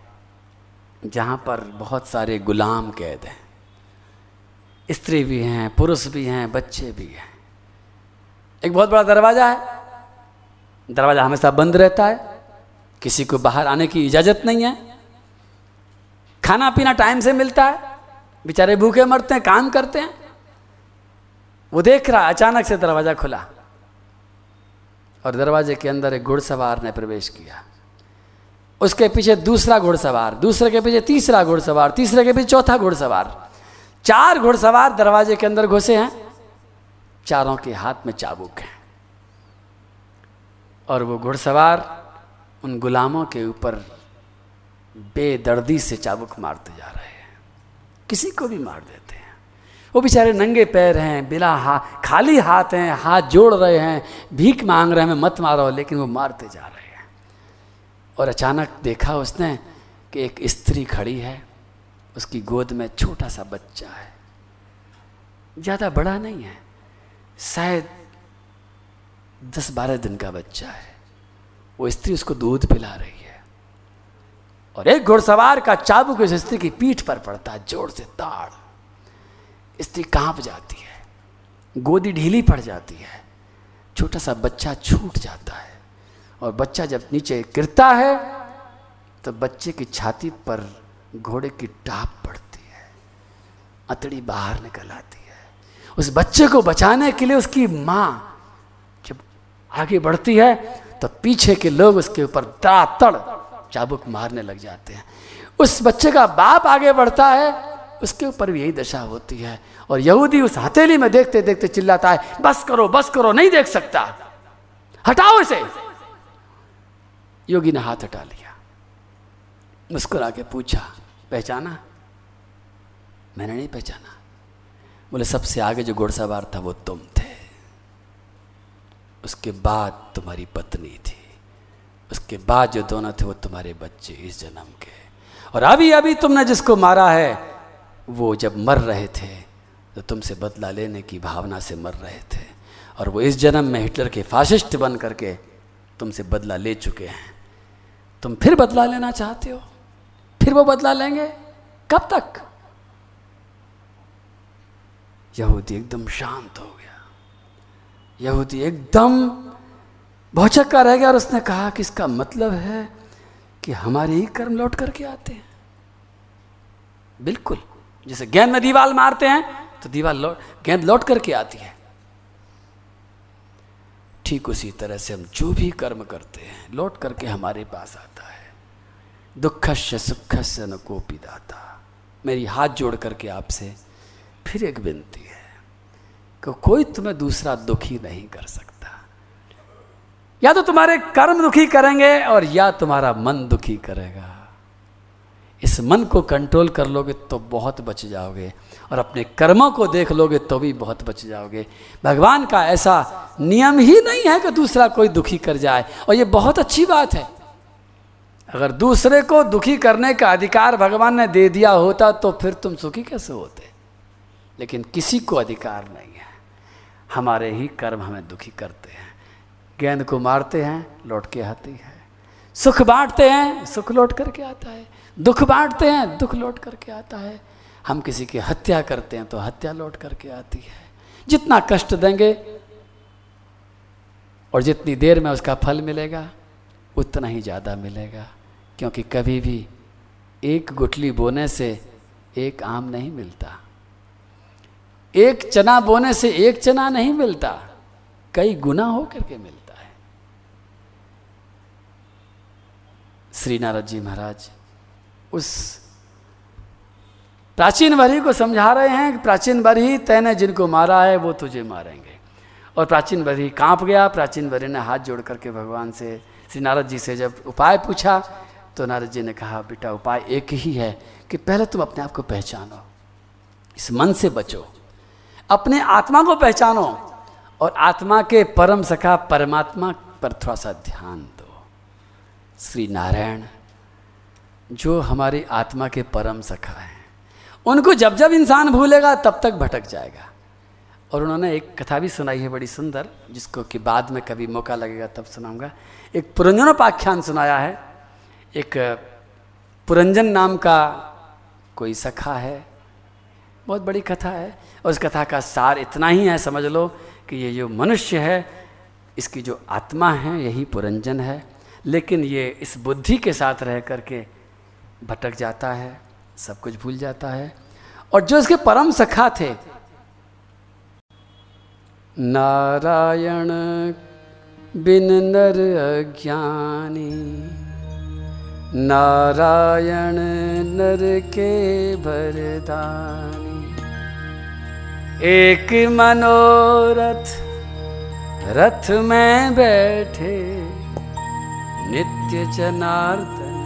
जहाँ पर बहुत सारे गुलाम कैद हैं। स्त्री भी हैं, पुरुष भी हैं, बच्चे भी हैं। एक बहुत बड़ा दरवाज़ा है। दरवाज़ा हमेशा बंद रहता है। किसी को बाहर आने की इजाज़त नहीं है। खाना पीना टाइम से मिलता है। बेचारे भूखे मरते हैं, काम करते हैं। वो देख रहा, अचानक से दरवाज़ा खुला। और दरवाजे के अंदर एक घुड़सवार ने प्रवेश किया। उसके पीछे दूसरा घुड़सवार, दूसरे के पीछे तीसरा घुड़सवार, तीसरे के पीछे चौथा घुड़सवार। चार घुड़सवार दरवाजे के अंदर घुसे हैं। चारों के हाथ में चाबुक है। और वो घुड़सवार उन गुलामों के ऊपर बेदर्दी से चाबुक मारते जा रहे हैं। किसी को भी मार देते हैं। वो बेचारे नंगे पैर हैं बिना हाथ खाली हाथ हैं, हाथ जोड़ रहे हैं, भीख मांग रहे हैं, मत मारो, लेकिन वो मारते जा रहे हैं। और अचानक देखा उसने कि एक स्त्री खड़ी है, उसकी गोद में छोटा सा बच्चा है। ज़्यादा बड़ा नहीं है, शायद दस बारह दिन का बच्चा है। वो स्त्री उसको दूध पिला रही है। और एक घुड़सवार का चाबुक उस स्त्री की पीठ पर पड़ता है, ज़ोर से ताड़। स्त्री काँप जाती है, गोदी ढीली पड़ जाती है छोटा सा बच्चा छूट जाता है। और बच्चा जब नीचे गिरता है तो बच्चे की छाती पर घोड़े की टाप पड़ती है, अतड़ी बाहर निकल आती है। उस बच्चे को बचाने के लिए उसकी माँ जब आगे बढ़ती है तो पीछे के लोग उसके ऊपर दातड़ चाबुक मारने लग जाते हैं। उस बच्चे का बाप आगे बढ़ता है, उसके ऊपर भी यही दशा होती है। और यहूदी उस हथेली में देखते देखते चिल्लाता है, बस करो बस करो, नहीं देख सकता। हटाओ इसे। योगी ने हाथ हटा लिया। मुस्कुरा के पूछा, पहचाना? मैंने नहीं पहचाना। बोले, सबसे आगे जो घुड़सवार था, वो तुम थे। उसके बाद तुम्हारी पत्नी थी। उसके बाद जो दोनों थे वो तुम्हारे बच्चे इस जन्म के। और अभी अभी तुमने जिसको मारा है, वो जब मर रहे थे तो तुमसे बदला लेने की भावना से मर रहे थे। और वो इस जन्म में हिटलर के फाशिस्ट बन करके तुमसे बदला ले चुके हैं। तुम फिर बदला लेना चाहते हो? फिर वो बदला लेंगे? कब तक? यहूदी एकदम शांत हो गया यहूदी एकदम भौचक्का रह गया और उसने कहा कि इसका मतलब है कि हमारे ही कर्म लौट करके आते हैं। बिल्कुल। जैसे गेंद में दीवार मारते हैं तो दीवार लौट गेंद लौट करके आती है। ठीक उसी तरह से हम जो भी कर्म करते हैं, लौट करके हमारे पास आता है। दुखस्य सुखस्य न कोपी दाता। मेरी हाथ जोड़ करके आपसे फिर एक विनती कि कोई तुम्हें दूसरा दुखी नहीं कर सकता। या तो तुम्हारे कर्म दुखी करेंगे और या तुम्हारा मन दुखी करेगा। इस मन को कंट्रोल कर लोगे तो बहुत बच जाओगे और अपने कर्मों को देख लोगे तो भी बहुत बच जाओगे। भगवान का ऐसा नियम ही नहीं है कि दूसरा कोई दुखी कर जाए। और ये बहुत अच्छी बात है। अगर दूसरे को दुखी करने का अधिकार भगवान ने दे दिया होता तो फिर तुम सुखी कैसे होते? लेकिन किसी को अधिकार नहीं। हमारे ही कर्म हमें दुखी करते हैं। गेंद को मारते हैं, लौट के आती है। सुख बांटते हैं, सुख लौट करके आता है। दुख बांटते हैं, दुख लौट करके आता है। हम किसी की हत्या करते हैं तो हत्या लौट करके आती है। जितना कष्ट देंगे और जितनी देर में उसका फल मिलेगा, उतना ही ज़्यादा मिलेगा। क्योंकि कभी भी एक गुठली बोने से एक आम नहीं मिलता। एक चना बोने से एक चना नहीं मिलता, कई गुना हो करके मिलता है। श्री नारद जी महाराज उस प्राचीन बरी को समझा रहे हैं कि प्राचीन बरी तैने जिनको मारा है, वो तुझे मारेंगे। और प्राचीन बरी काँप गया, प्राचीन बरी ने हाथ जोड़ करके भगवान से श्री नारद जी से जब उपाय पूछा तो नारद जी ने कहा, बेटा, उपाय एक ही है कि पहले तुम अपने आप को पहचानो, इस मन से बचो। अपने आत्मा को पहचानो। और आत्मा के परम सखा परमात्मा पर थोड़ा सा ध्यान दो। श्री नारायण, जो हमारी आत्मा के परम सखा हैं, उनको जब जब इंसान भूलेगा, तब तक भटक जाएगा। और उन्होंने एक कथा भी सुनाई है बड़ी सुंदर, जिसको कि बाद में कभी मौका लगेगा तब सुनाऊँगा। एक पुरंजनोपाख्यान सुनाया है। एक पुरंजन नाम का कोई सखा है बहुत बड़ी कथा है। और उस कथा का सार इतना ही है, समझ लो, कि ये जो मनुष्य है, इसकी जो आत्मा है, यही पुरंजन है। लेकिन ये इस बुद्धि के साथ रह करके भटक जाता है, सब कुछ भूल जाता है। और जो इसके परम सखा थे, नारायण बिन नर अज्ञानी, नारायण नर के भरदानी एक मनोरथ रथ में बैठे नित्य जनार्दन।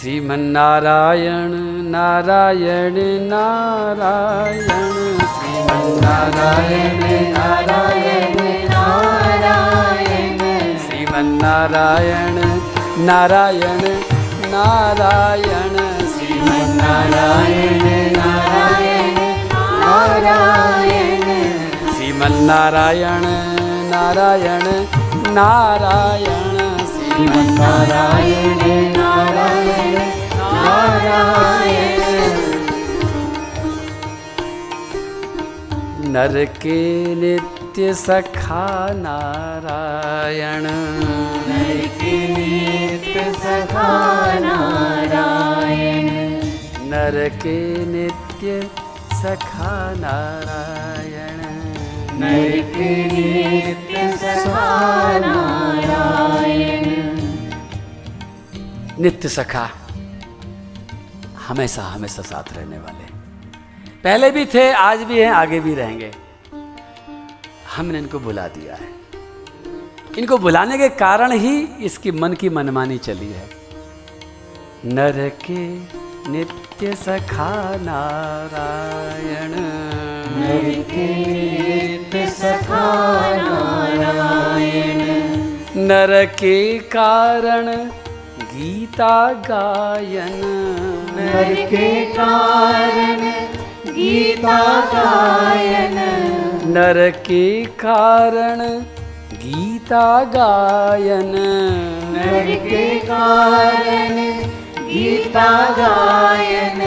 श्रीमन्नारायण नारायण नारायण। श्रीमन्नारायण नारायण नारायण। श्रीमन्नारायण नारायण नारायण। श्रीमन्नारायण नारायण नारायण। श्रीमन्नारायण नारायण नारायण। श्रीमन्नारायण नारायण नारायण। नर के नित्य सखा नारायण। नर के नित्य सखा नारायण। नर के नित्य सखा नारायण। नरके नित्य सखा नारायण नित्य सखा हमेशा हमेशा साथ रहने वाले। पहले भी थे, आज भी हैं, आगे भी रहेंगे। हमने इनको बुला दिया है। इनको बुलाने के कारण ही इसकी मन की मनमानी चली है। नर के नित्य सखा नारायण। नित्य सखा नारायण। नर के कारण गीता गायन। नर के कारण गीता गायन। नर के कारण गीता गायन। नर के कारण गीता गायन।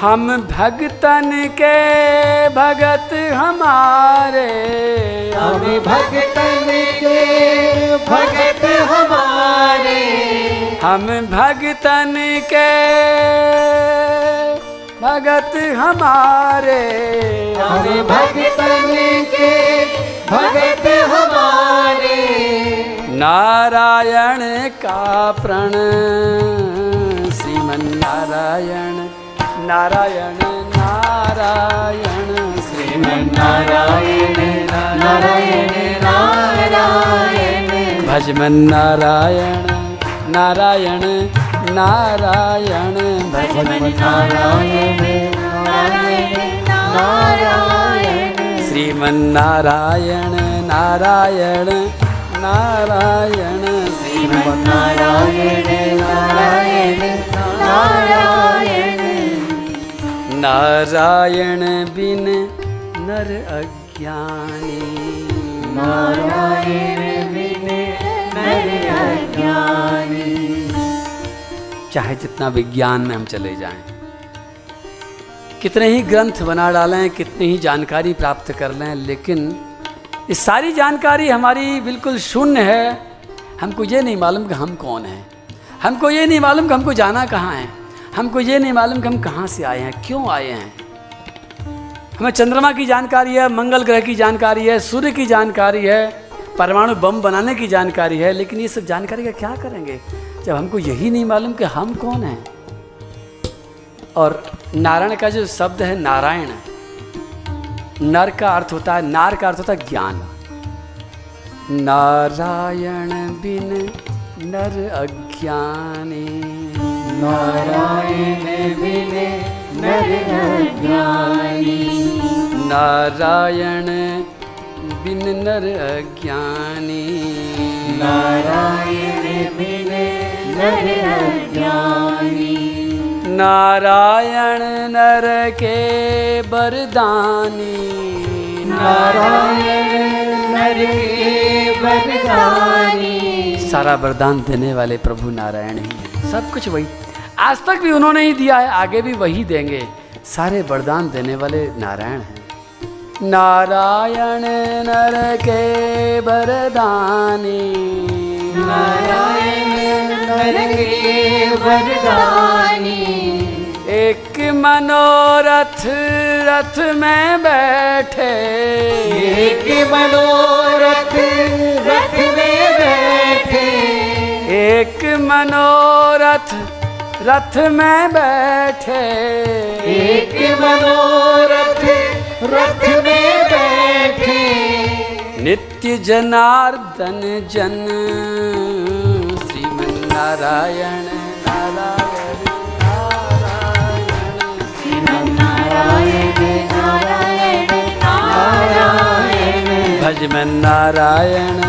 हम भगतन के भगत हमारे। हम भगतन के भगत हमारे। हम भगतन के भगत हमारे। हम भगतन के भगत हमारे। नारायण का प्रण। श्रीमन नारायण नारायण नारायण श्रीमन नारायण नारायण नारायण। भजमन नारायण नारायण नारायण। भजमन नारायण नारायण नारायण। श्रीमन नारायण नारायण। नारायण श्रीमन नारायण नारायण नारायण। नारायण बिन नर अज्ञानी। नारायण बिन नर अज्ञानी। चाहे जितना विज्ञान में हम चले जाएँ कितने ही ग्रंथ बना डालें कितनी ही जानकारी प्राप्त कर लें लेकिन ये सारी जानकारी हमारी बिल्कुल शून्य है। हमको ये नहीं मालूम कि हम कौन हैं। हमको ये नहीं मालूम कि हमको जाना कहाँ है। हमको ये नहीं मालूम कि हम कहाँ से आए हैं, क्यों आए हैं। हमें चंद्रमा की जानकारी है, मंगल ग्रह की जानकारी है, सूर्य की जानकारी है, परमाणु बम बनाने की जानकारी है, लेकिन ये सब जानकारी का क्या करेंगे? जब हमको यही नहीं मालूम कि हम कौन हैं। और नारायण का जो शब्द है, नारायण नर का अर्थ होता है नार का अर्थ होता है ज्ञान। नारायण बिन नर अज्ञानी। नारायण बिन नर अज्ञानी। नारायण बिन नर अज्ञानी। नारायण बिन नर अज्ञानी। नारायण नर के बरदानी नारायण नर के बरदानी सारा वरदान देने वाले प्रभु नारायण ही हैं। सब कुछ वही। आज तक भी उन्होंने ही दिया है आगे भी वही देंगे। सारे वरदान देने वाले नारायण हैं। नारायण नर के वरदानी। नारायण नर के वरदानी। एक मनोरथ रथ में बैठे। एक मनोरथ रथ में बैठे। एक मनोरथ रथ में बैठे। एक मनोरथ रथ में बैठे। नित्य जनार्दन जन श्रीमन नारायण नारायण। नारायण नारायण नारायण। नारायण भजमन नारायण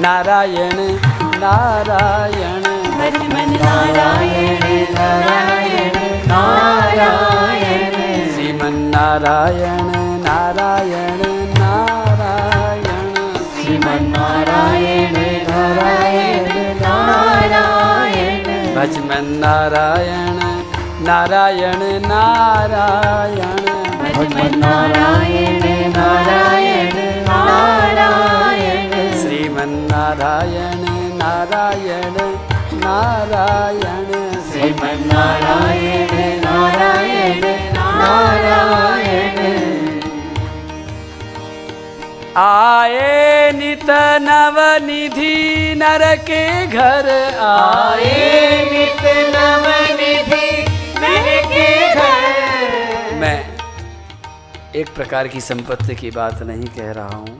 नारायण नारायण नारायण नारायण नारायण। श्रीमन्नारायण नारायण नारायण। श्रीमन्नारायण नारायण नारायण। भजमन्नारायण नारायण नारायण। भजमन्नारायण नारायण नारायण। श्रीमन्नारायण नारायण। आए नित नव निधि नर के घर आए। नित नव निधि नर के घर मैं एक प्रकार की संपत्ति की बात नहीं कह रहा हूँ।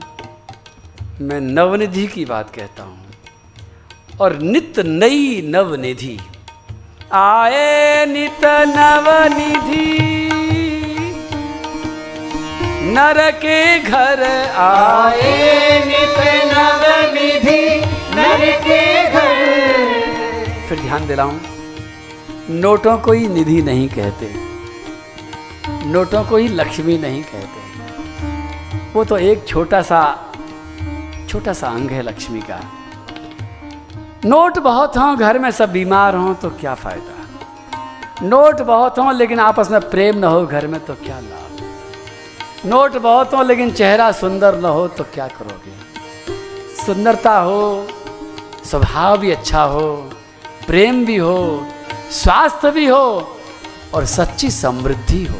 मैं नवनिधि की बात कहता हूँ। और नित नई नवनिधि। आए नित नवनिधि नर के घर आए। नित नव निधि नर के घर। फिर ध्यान दिलाऊं नोटों को ही निधि नहीं कहते। नोटों को ही लक्ष्मी नहीं कहते। वो तो एक छोटा सा छोटा सा अंग है लक्ष्मी का। नोट बहुत हों घर में सब बीमार हों तो क्या फ़ायदा? नोट बहुत हों लेकिन आपस में प्रेम न हो घर में तो क्या लाभ? नोट बहुत हो, लेकिन चेहरा सुंदर न हो तो क्या करोगे? सुंदरता हो, स्वभाव भी अच्छा हो, प्रेम भी हो, स्वास्थ्य भी हो, और सच्ची समृद्धि हो।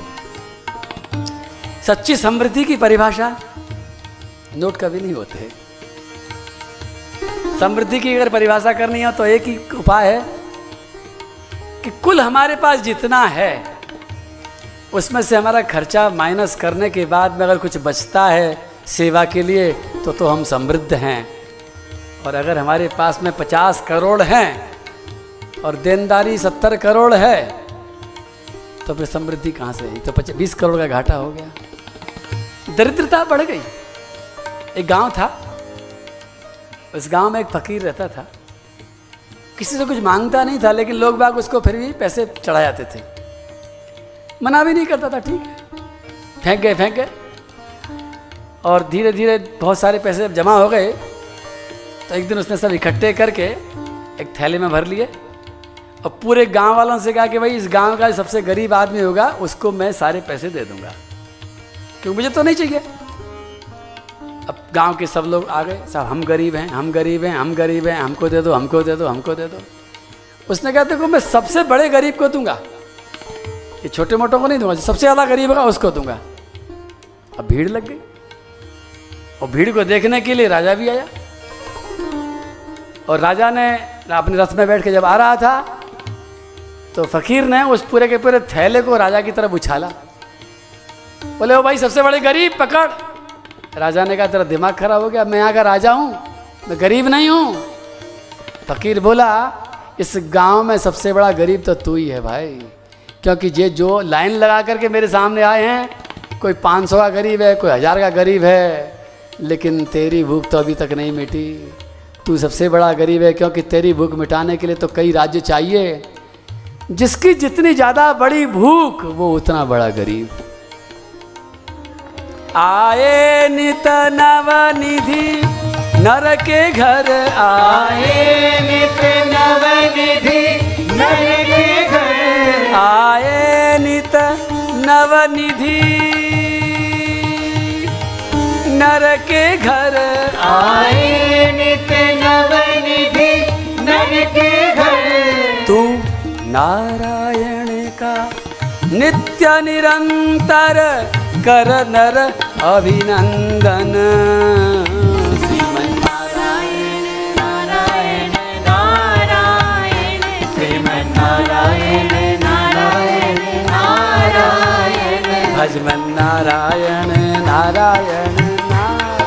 सच्ची समृद्धि की परिभाषा नोट कभी नहीं होते। समृद्धि की अगर परिभाषा करनी हो तो एक ही उपाय है कि कुल हमारे पास जितना है उसमें से हमारा खर्चा माइनस करने के बाद में अगर कुछ बचता है सेवा के लिए तो तो हम समृद्ध हैं। और अगर हमारे पास में पचास करोड़ हैं और देनदारी सत्तर करोड़ है तो फिर समृद्धि कहाँ से तो बीस करोड़ का घाटा हो गया। दरिद्रता बढ़ गई। एक गाँव था। उस गाँव में एक फकीर रहता था। किसी से कुछ माँगता नहीं था, लेकिन लोग बाग उसको फिर भी पैसे चढ़ा जाते थे। मना भी नहीं करता था, ठीक है। फेंक गए फेंक गए। और धीरे धीरे बहुत सारे पैसे जब जमा हो गए तो एक दिन उसने सब इकट्ठे करके एक थैले में भर लिए। और पूरे गाँव वालों से कहा कि भाई, इस गाँव का सबसे गरीब आदमी होगा, उसको मैं सारे पैसे दे दूँगा। क्योंकि मुझे तो नहीं चाहिए। अब गाँव के सब लोग आ गए साहब हम गरीब हैं, हम गरीब हैं, हम गरीब हैं, हमको दे दो, हमको दे दो, हमको दे दो। उसने कहा, देखो, मैं सबसे बड़े गरीब को दूँगा। ये छोटे मोटों को नहीं दूँगा सबसे ज़्यादा गरीब होगा उसको दूँगा। अब भीड़ लग गई। और भीड़ को देखने के लिए राजा भी आया। और राजा ने अपने रथ में बैठ के जब आ रहा था तो फकीर ने उस पूरे के पूरे थैले को राजा की तरफ़ उछाला। बोले, ओ भाई, सबसे बड़े गरीब, पकड़! राजा ने कहा, तेरा दिमाग खराब हो गया मैं यहाँ का राजा हूँ, मैं गरीब नहीं हूँ। फकीर बोला, इस गाँव में सबसे बड़ा गरीब तो तू ही है भाई। क्योंकि ये जो लाइन लगा करके मेरे सामने आए हैं, कोई पाँच सौ का गरीब है, कोई हज़ार का गरीब है, लेकिन तेरी भूख तो अभी तक नहीं मिटी। तू सबसे बड़ा गरीब है, क्योंकि तेरी भूख मिटाने के लिए तो कई राज्य चाहिए। जिसकी जितनी ज़्यादा बड़ी भूख, वो उतना बड़ा गरीब। आए नित नव निधि, नर के घर आए। नित नव निधि, नर के आए नित नव निधि नर के घर आए। नित नव निधि नर के घर तू नारायण का नित्य निरंतर कर नर अभिनंदन। नारायण नारायण नारायण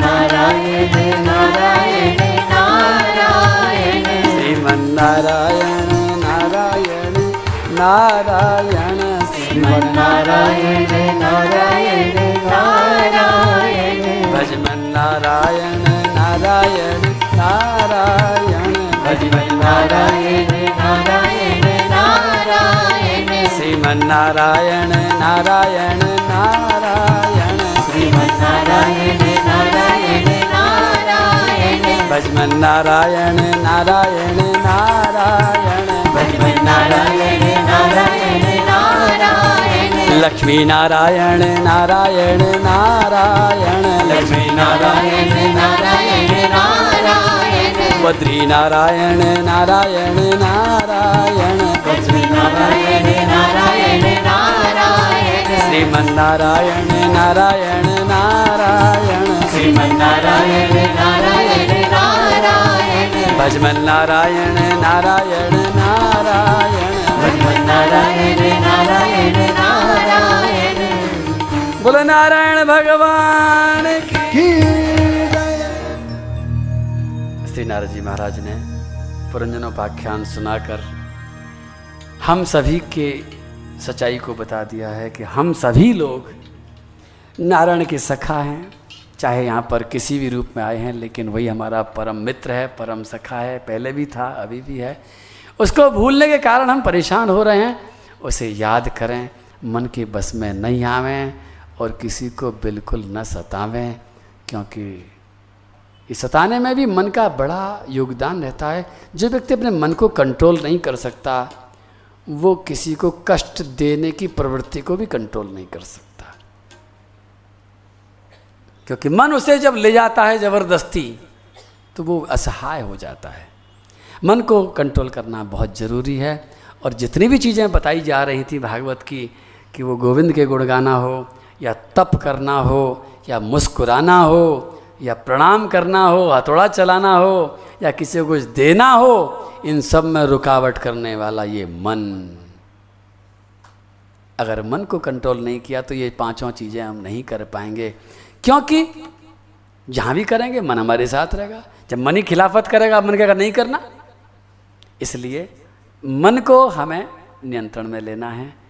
नारायण नारायण नारायण श्रीमन नारायण नारायण नारायण श्रीमन नारायण नारायण नारायण भजमन नारायण नारायण नारायण भजमन नारायण नारायण श्रीमन नारायण नारायण। नारायण श्रीमन नारायण नारायण। नारायण भजमन नारायण नारायण। नारायण भजमन नारायण नारायण। नारायण लक्ष्मी नारायण नारायण। नारायण लक्ष्मी नारायण नारायण नारायण। बद्री नारायण नारायण नारायण। लक्ष्मी नारायण नारायण नारायण। श्रीमन नारायण नारायण। नारायण श्रीमन नारायण नारायण। नारायण भजमन नारायण नारायण। नारायण भजमन नारायण नारायण नारायण। बोलो नारायण भगवान की नारद जी महाराज ने पुरंजनोपाख्यान सुनाकर हम सभी के सच्चाई को बता दिया है कि हम सभी लोग नारायण के सखा हैं, चाहे यहाँ पर किसी भी रूप में आए हैं, लेकिन वही हमारा परम मित्र है, परम सखा है, पहले भी था, अभी भी है। उसको भूलने के कारण हम परेशान हो रहे हैं, उसे याद करें, मन के बस में नहीं आवें और किसी को बिल्कुल न सतावें, क्योंकि इस सताने में भी मन का बड़ा योगदान रहता है। जो व्यक्ति अपने मन को कंट्रोल नहीं कर सकता, वो किसी को कष्ट देने की प्रवृत्ति को भी कंट्रोल नहीं कर सकता। क्योंकि मन उसे जब ले जाता है ज़बरदस्ती तो वो असहाय हो जाता है। मन को कंट्रोल करना बहुत ज़रूरी है। और जितनी भी चीज़ें बताई जा रही थी भागवत की, कि वो गोविंद के गुण गाना हो, या तप करना हो, या मुस्कुराना हो या प्रणाम करना हो, हथौड़ा चलाना हो, या किसी को कुछ देना हो, इन सब में रुकावट करने वाला ये मन। अगर मन को कंट्रोल नहीं किया तो ये पाँचों चीज़ें हम नहीं कर पाएँगे। क्योंकि जहाँ भी करेंगे, मन हमारे साथ रहेगा। जब मन ही खिलाफत करेगा, मन कहेगा नहीं करना, इसलिए मन को हमें नियंत्रण में लेना है।